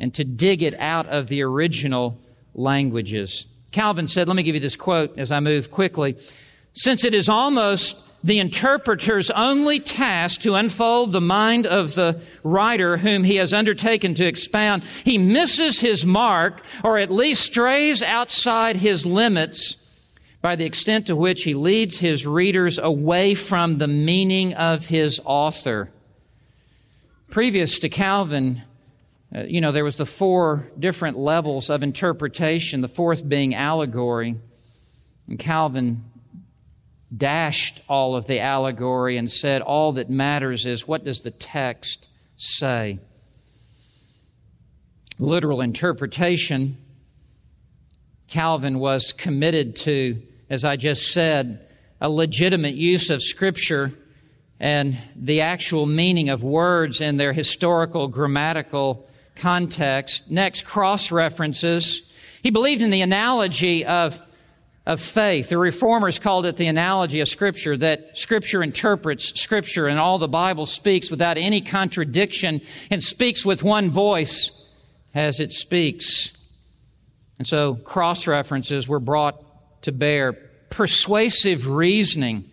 A: and to dig it out of the original languages. Calvin said, let me give you this quote as I move quickly. Since it is almost the interpreter's only task to unfold the mind of the writer whom he has undertaken to expound, he misses his mark or at least strays outside his limits by the extent to which he leads his readers away from the meaning of his author. Previous to Calvin, uh, you know, there was the four different levels of interpretation, the fourth being allegory. And Calvin dashed all of the allegory and said all that matters is what does the text say? Literal interpretation, Calvin was committed to, as I just said, a legitimate use of Scripture and the actual meaning of words in their historical, grammatical context. Next, cross references. He believed in the analogy of of faith. The reformers called it the analogy of Scripture, that Scripture interprets Scripture and all the Bible speaks without any contradiction and speaks with one voice as it speaks. And so cross references were brought to bear. Persuasive reasoning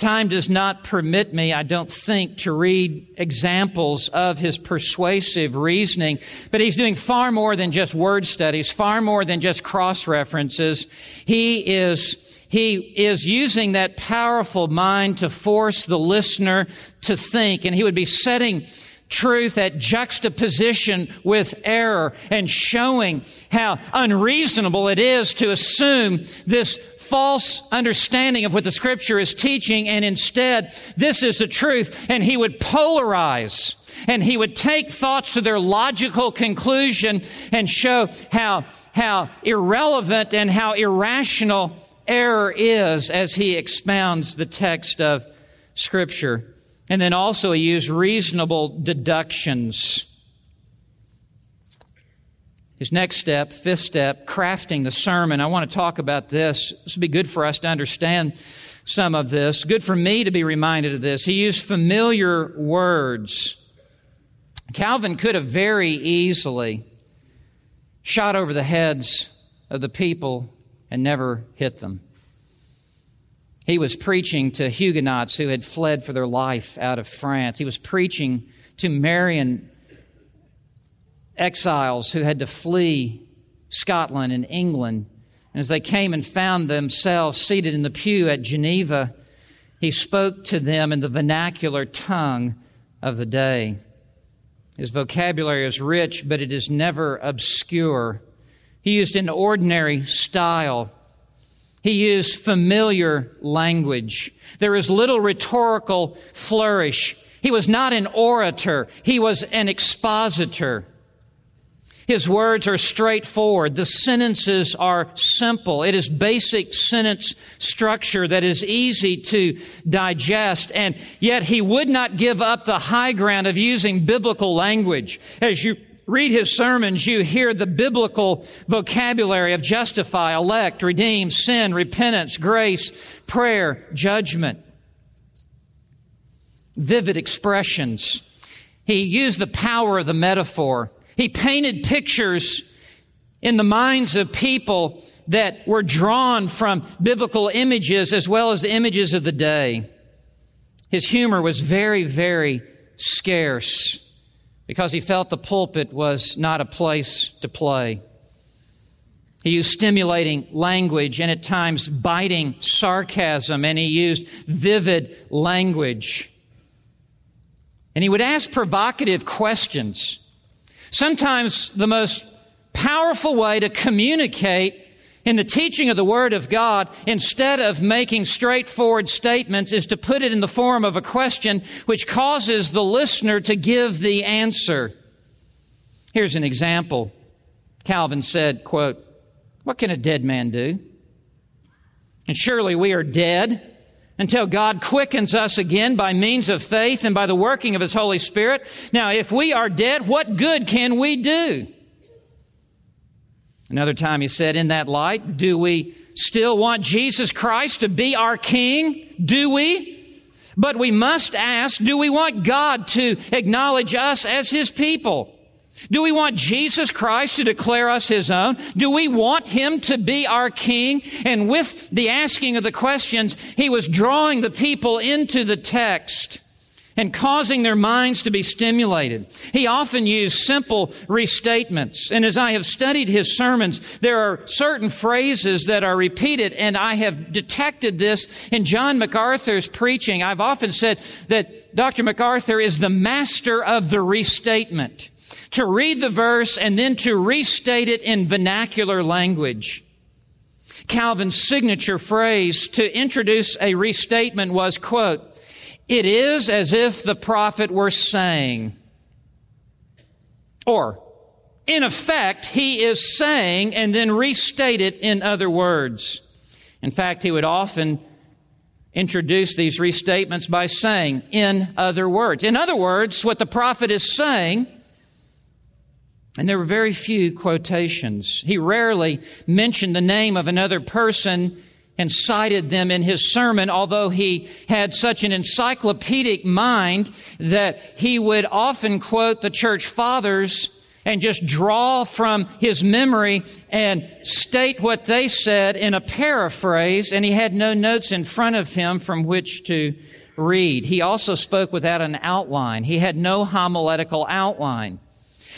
A: Time does not permit me, I don't think, to read examples of his persuasive reasoning, but he's doing far more than just word studies, far more than just cross references. He is he is using that powerful mind to force the listener to think, and he would be setting truth at juxtaposition with error and showing how unreasonable it is to assume this false understanding of what the scripture is teaching, and instead, this is the truth, and he would polarize and he would take thoughts to their logical conclusion and show how, how irrelevant and how irrational error is as he expounds the text of scripture. And then also he used reasonable deductions his next step, fifth step, crafting the sermon. I want to talk about this. This would be good for us to understand some of this. Good for me to be reminded of this. He used familiar words. Calvin could have very easily shot over the heads of the people and never hit them. He was preaching to Huguenots who had fled for their life out of France. He was preaching to Marian exiles who had to flee Scotland and England. And as they came and found themselves seated in the pew at Geneva, he spoke to them in the vernacular tongue of the day. His vocabulary is rich, but it is never obscure. He used an ordinary style. He used familiar language. There is little rhetorical flourish. He was not an orator. He was an expositor. His words are straightforward. The sentences are simple. It is basic sentence structure that is easy to digest. And yet he would not give up the high ground of using biblical language. As you read his sermons, you hear the biblical vocabulary of justify, elect, redeem, sin, repentance, grace, prayer, judgment. Vivid expressions. He used the power of the metaphor. He painted pictures in the minds of people that were drawn from biblical images as well as the images of the day. His humor was very, very scarce because he felt the pulpit was not a place to play. He used stimulating language and at times biting sarcasm, and he used vivid language. And he would ask provocative questions. Sometimes the most powerful way to communicate in the teaching of the Word of God, instead of making straightforward statements, is to put it in the form of a question which causes the listener to give the answer. Here's an example. Calvin said, quote, What can a dead man do? And surely we are dead until God quickens us again by means of faith and by the working of His Holy Spirit. Now, if we are dead, what good can we do? Another time he said, in that light, do we still want Jesus Christ to be our King? Do we? But we must ask, do we want God to acknowledge us as His people? Do we want Jesus Christ to declare us His own? Do we want Him to be our King? And with the asking of the questions, He was drawing the people into the text and causing their minds to be stimulated. He often used simple restatements. And as I have studied his sermons, there are certain phrases that are repeated, and I have detected this in John MacArthur's preaching. I've often said that Dr. MacArthur is the master of the restatement. To read the verse and then to restate it in vernacular language. Calvin's signature phrase to introduce a restatement was, quote, it is as if the prophet were saying, or, in effect, he is saying and then restate it in other words. In fact, he would often introduce these restatements by saying, in other words. In other words, what the prophet is saying, and there were very few quotations. He rarely mentioned the name of another person and cited them in his sermon, although he had such an encyclopedic mind that he would often quote the church fathers and just draw from his memory and state what they said in a paraphrase, and he had no notes in front of him from which to read. He also spoke without an outline. He had no homiletical outline.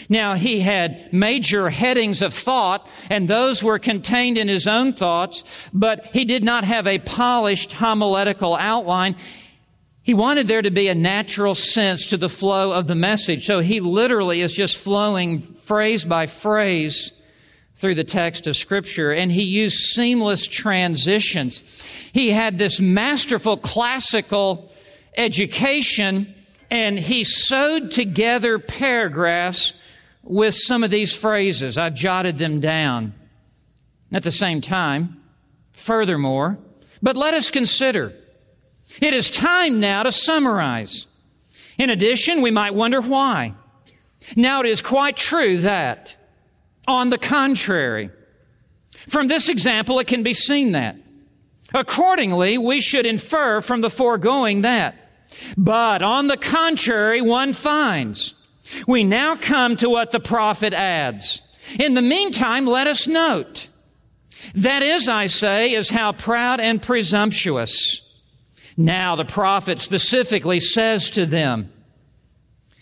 A: Now, he had major headings of thought, and those were contained in his own thoughts, but he did not have a polished homiletical outline. He wanted there to be a natural sense to the flow of the message. So he literally is just flowing phrase by phrase through the text of scripture and he used seamless transitions. He had this masterful classical education and he sewed together paragraphs with some of these phrases. I've jotted them down. At the same time, furthermore, but let us consider. It is time now to summarize. In addition, we might wonder why. Now it is quite true that, on the contrary, from this example it can be seen that. Accordingly, we should infer from the foregoing that. But on the contrary, one finds we now come to what the prophet adds. In the meantime, let us note. That is, I say, is how proud and presumptuous. Now the prophet specifically says to them,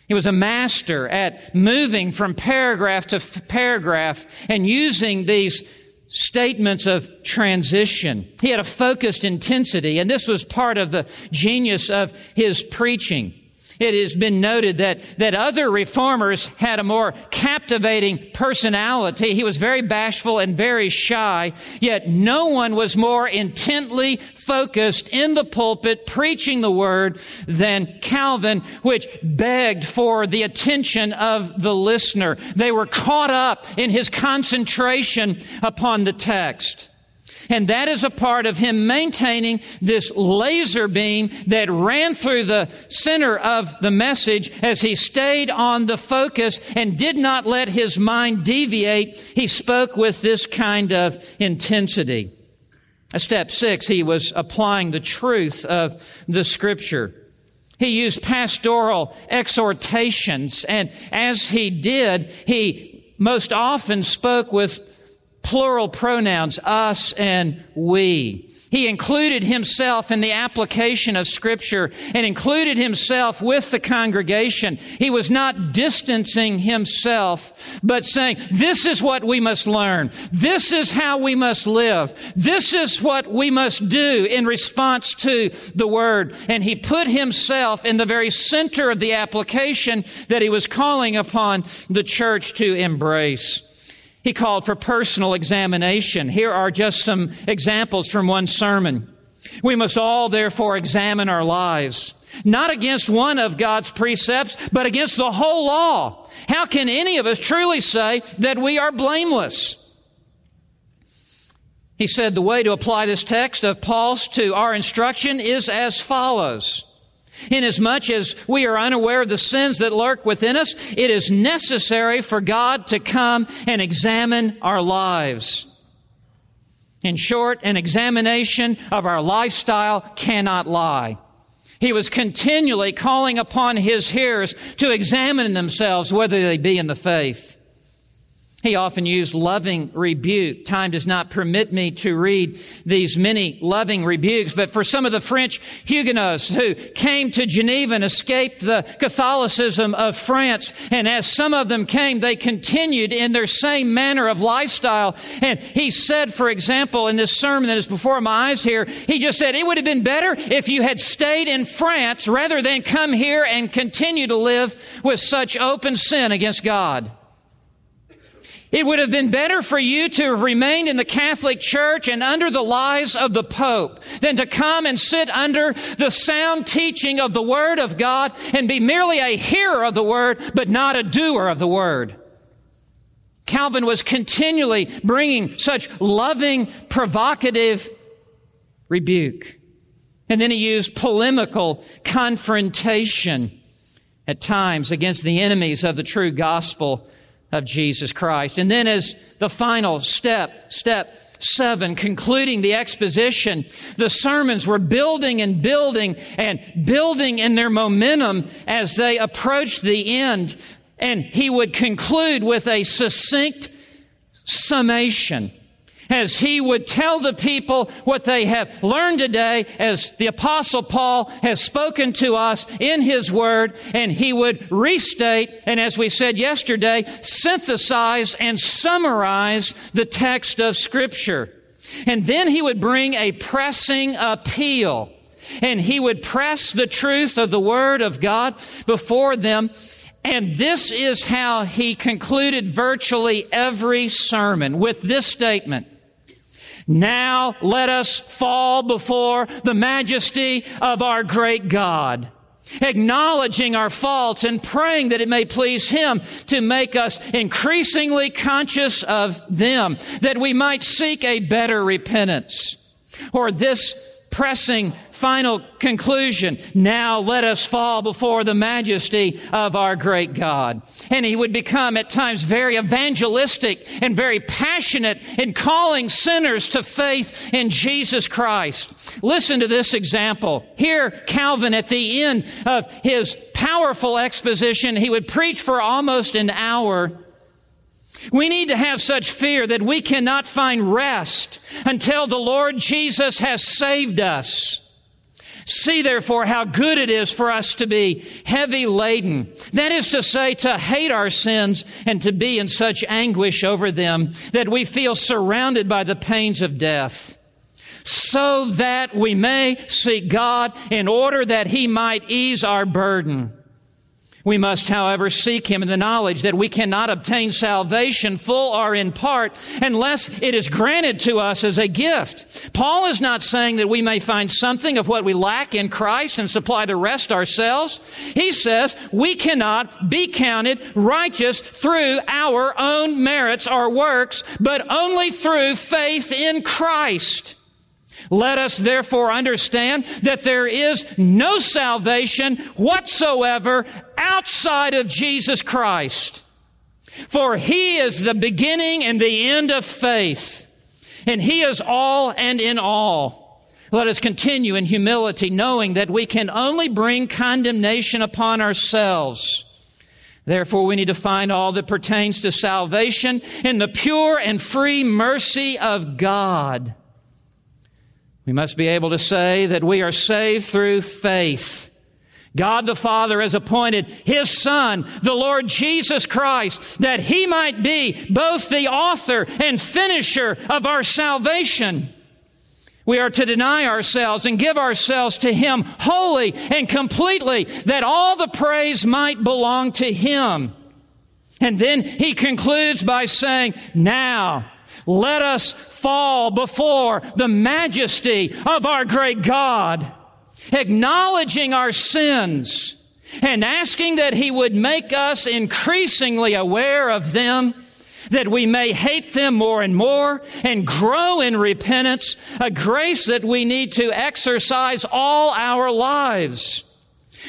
A: he was a master at moving from paragraph to f- paragraph and using these statements of transition. He had a focused intensity, and this was part of the genius of his preaching. It has been noted that, that other reformers had a more captivating personality. He was very bashful and very shy, yet no one was more intently focused in the pulpit preaching the word than Calvin, which begged for the attention of the listener. They were caught up in his concentration upon the text. And that is a part of him maintaining this laser beam that ran through the center of the message as he stayed on the focus and did not let his mind deviate. He spoke with this kind of intensity. Step six, he was applying the truth of the scripture. He used pastoral exhortations, and as he did, he most often spoke with plural pronouns, us and we. He included himself in the application of Scripture and included himself with the congregation. He was not distancing himself, but saying, this is what we must learn. This is how we must live. This is what we must do in response to the Word. And he put himself in the very center of the application that he was calling upon the church to embrace. He called for personal examination. Here are just some examples from one sermon. We must all therefore examine our lives, not against one of God's precepts, but against the whole law. How can any of us truly say that we are blameless? He said the way to apply this text of Paul's to our instruction is as follows. Inasmuch as we are unaware of the sins that lurk within us, it is necessary for God to come and examine our lives. In short, an examination of our lifestyle cannot lie. He was continually calling upon his hearers to examine themselves whether they be in the faith. He often used loving rebuke. Time does not permit me to read these many loving rebukes, but for some of the French Huguenots who came to Geneva and escaped the Catholicism of France, and as some of them came, they continued in their same manner of lifestyle. And he said, for example, in this sermon that is before my eyes here, he just said, it would have been better if you had stayed in France rather than come here and continue to live with such open sin against God. It would have been better for you to have remained in the Catholic Church and under the lies of the Pope than to come and sit under the sound teaching of the Word of God and be merely a hearer of the Word, but not a doer of the Word. Calvin was continually bringing such loving, provocative rebuke. And then he used polemical confrontation at times against the enemies of the true gospel of Jesus Christ. And then as the final step, step seven, concluding the exposition, the sermons were building and building and building in their momentum as they approached the end. And he would conclude with a succinct summation as he would tell the people what they have learned today as the apostle Paul has spoken to us in his word and he would restate and as we said yesterday, synthesize and summarize the text of scripture. And then he would bring a pressing appeal and he would press the truth of the word of God before them and this is how he concluded virtually every sermon with this statement. Now let us fall before the majesty of our great God, acknowledging our faults and praying that it may please Him to make us increasingly conscious of them, that we might seek a better repentance. Or this pressing final conclusion. Now let us fall before the majesty of our great God. And he would become at times very evangelistic and very passionate in calling sinners to faith in Jesus Christ. Listen to this example. Here, Calvin, at the end of his powerful exposition, he would preach for almost an hour. We need to have such fear that we cannot find rest until the Lord Jesus has saved us. See therefore how good it is for us to be heavy laden. That is to say, to hate our sins and to be in such anguish over them that we feel surrounded by the pains of death. So that we may seek God in order that He might ease our burden. We must, however, seek Him in the knowledge that we cannot obtain salvation full or in part unless it is granted to us as a gift. Paul is not saying that we may find something of what we lack in Christ and supply the rest ourselves. He says we cannot be counted righteous through our own merits or works, but only through faith in Christ. Let us therefore understand that there is no salvation whatsoever outside of Jesus Christ. For He is the beginning and the end of faith. And He is all and in all. Let us continue in humility, knowing that we can only bring condemnation upon ourselves. Therefore, we need to find all that pertains to salvation in the pure and free mercy of God. We must be able to say that we are saved through faith. God the Father has appointed His Son, the Lord Jesus Christ, that He might be both the author and finisher of our salvation. We are to deny ourselves and give ourselves to Him wholly and completely, that all the praise might belong to Him. And then He concludes by saying, Now, let us fall before the majesty of our great God acknowledging our sins and asking that He would make us increasingly aware of them, that we may hate them more and more and grow in repentance, a grace that we need to exercise all our lives.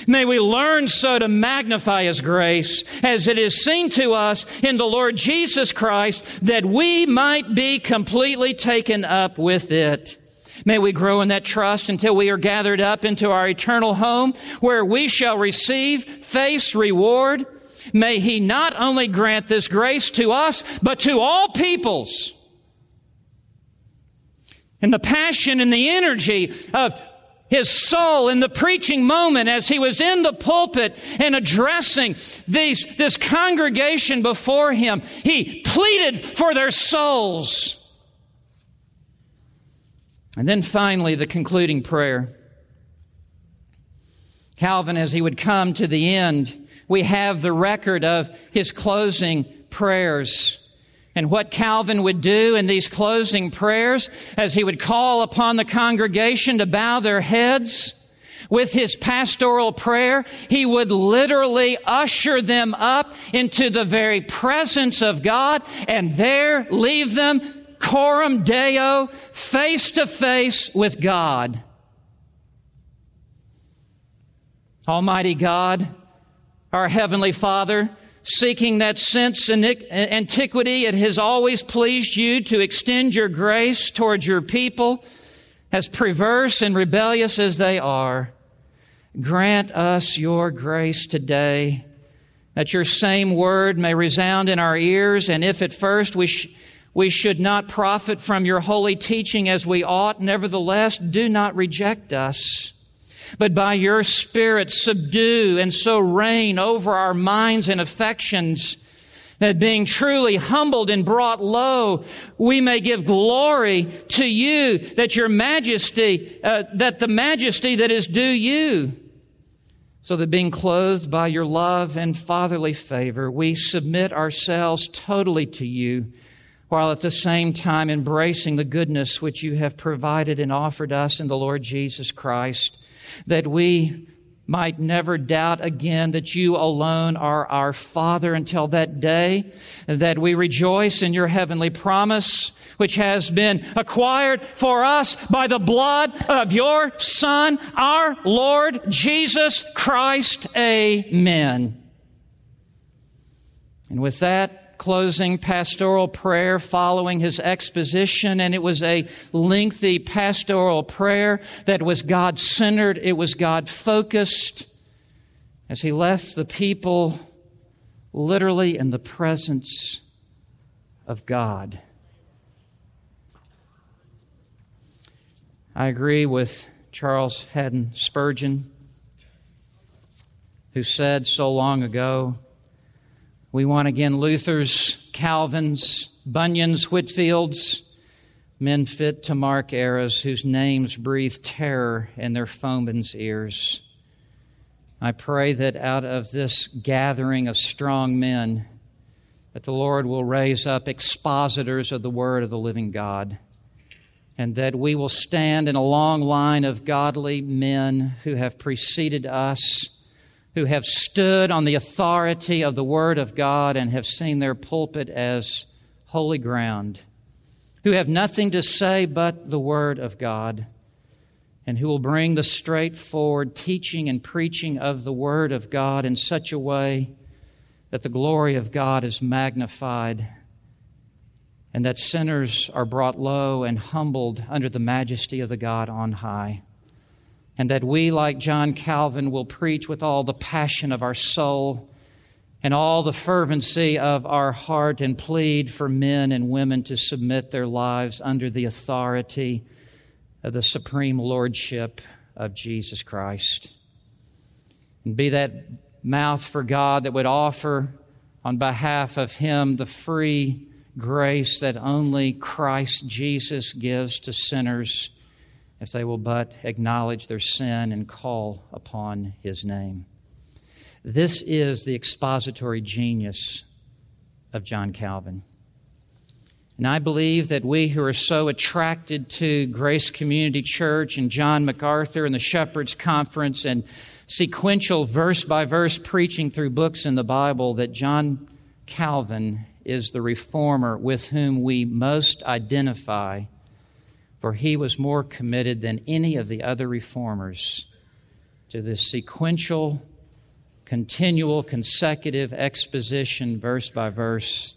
A: May we learn so to magnify His grace as it is seen to us in the Lord Jesus Christ that we might be completely taken up with it. May we grow in that trust until we are gathered up into our eternal home where we shall receive face reward. May he not only grant this grace to us, but to all peoples. And the passion and the energy of his soul in the preaching moment as he was in the pulpit and addressing these, this congregation before him, he pleaded for their souls. And then finally, the concluding prayer. Calvin, as he would come to the end, we have the record of his closing prayers. And what Calvin would do in these closing prayers as he would call upon the congregation to bow their heads with his pastoral prayer, he would literally usher them up into the very presence of God and there leave them coram deo, face to face with God. Almighty God, our Heavenly Father, seeking that sense in antiquity, it has always pleased you to extend your grace towards your people, as perverse and rebellious as they are. Grant us your grace today, that your same word may resound in our ears, and if at first we sh- we should not profit from your holy teaching as we ought. Nevertheless, do not reject us, but by your Spirit subdue and so reign over our minds and affections that being truly humbled and brought low, we may give glory to you, that your majesty, uh, that the majesty that is due you, so that being clothed by your love and fatherly favor, we submit ourselves totally to you while at the same time embracing the goodness which you have provided and offered us in the Lord Jesus Christ, that we might never doubt again that you alone are our Father until that day, that we rejoice in your heavenly promise, which has been acquired for us by the blood of your Son, our Lord Jesus Christ. Amen. And with that, closing pastoral prayer following his exposition, and it was a lengthy pastoral prayer that was God centered, it was God focused as he left the people literally in the presence of God. I agree with Charles Haddon Spurgeon, who said so long ago, we want again Luther's, Calvin's, Bunyan's, Whitefield's, men fit to mark eras whose names breathe terror in their foemen's ears. I pray that out of this gathering of strong men, that the Lord will raise up expositors of the word of the living God, and that we will stand in a long line of godly men who have preceded us who have stood on the authority of the Word of God and have seen their pulpit as holy ground, who have nothing to say but the Word of God, and who will bring the straightforward teaching and preaching of the Word of God in such a way that the glory of God is magnified and that sinners are brought low and humbled under the majesty of the God on high and that we, like John Calvin, will preach with all the passion of our soul and all the fervency of our heart and plead for men and women to submit their lives under the authority of the supreme lordship of Jesus Christ. And be that mouth for God that would offer on behalf of Him the free grace that only Christ Jesus gives to sinners if they will but acknowledge their sin and call upon His name. This is the expository genius of John Calvin. And I believe that we who are so attracted to Grace Community Church and John MacArthur and the Shepherds Conference and sequential verse by verse preaching through books in the Bible, that John Calvin is the reformer with whom we most identify, for he was more committed than any of the other reformers to this sequential, continual, consecutive exposition, verse by verse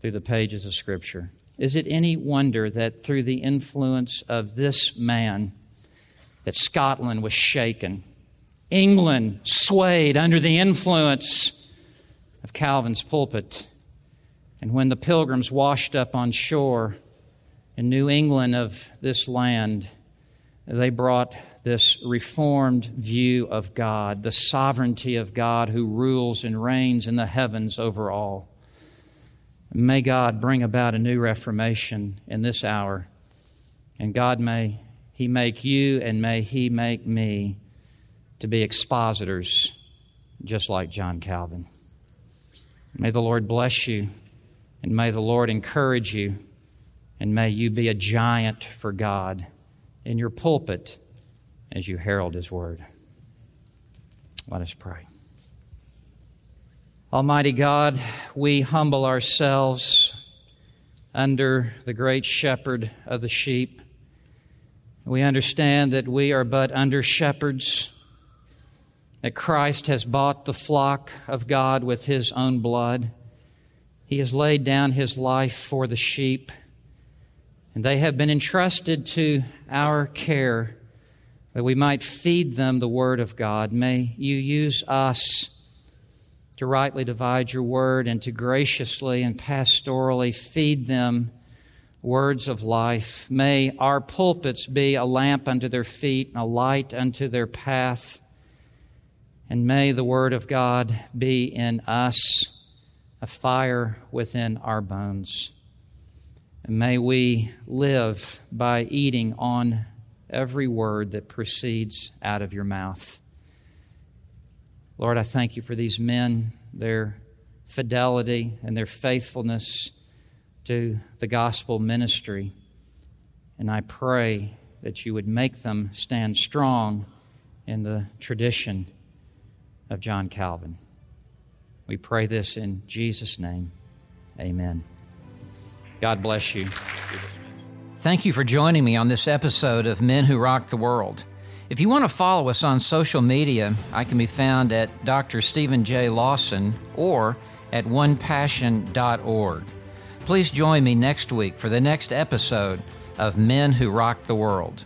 A: through the pages of Scripture. Is it any wonder that through the influence of this man, that Scotland was shaken? England swayed under the influence of Calvin's pulpit. And when the pilgrims washed up on shore in New England of this land, they brought this reformed view of God, the sovereignty of God who rules and reigns in the heavens over all. May God bring about a new reformation in this hour. And God may He make you and may He make me to be expositors just like John Calvin. May the Lord bless you and may the Lord encourage you and may you be a giant for God in your pulpit as you herald His word. Let us pray. Almighty God, we humble ourselves under the great shepherd of the sheep. We understand that we are but under shepherds, that Christ has bought the flock of God with his own blood. He has laid down his life for the sheep, and they have been entrusted to our care that we might feed them the word of God. May you use us to rightly divide your word and to graciously and pastorally feed them words of life. May our pulpits be a lamp unto their feet and a light unto their path. And may the word of God be in us a fire within our bones. And may we live by eating on every word that proceeds out of your mouth. Lord, I thank you for these men, their fidelity and their faithfulness to the gospel ministry. And I pray that you would make them stand strong in the tradition of John Calvin. We pray this in Jesus' name. Amen. God bless you.
B: Thank you for joining me on this episode of Men Who Rock the World. If you want to follow us on social media, I can be found at Dr. Steven J. Lawson or at onepassion.org. Please join me next week for the next episode of Men Who Rock the World.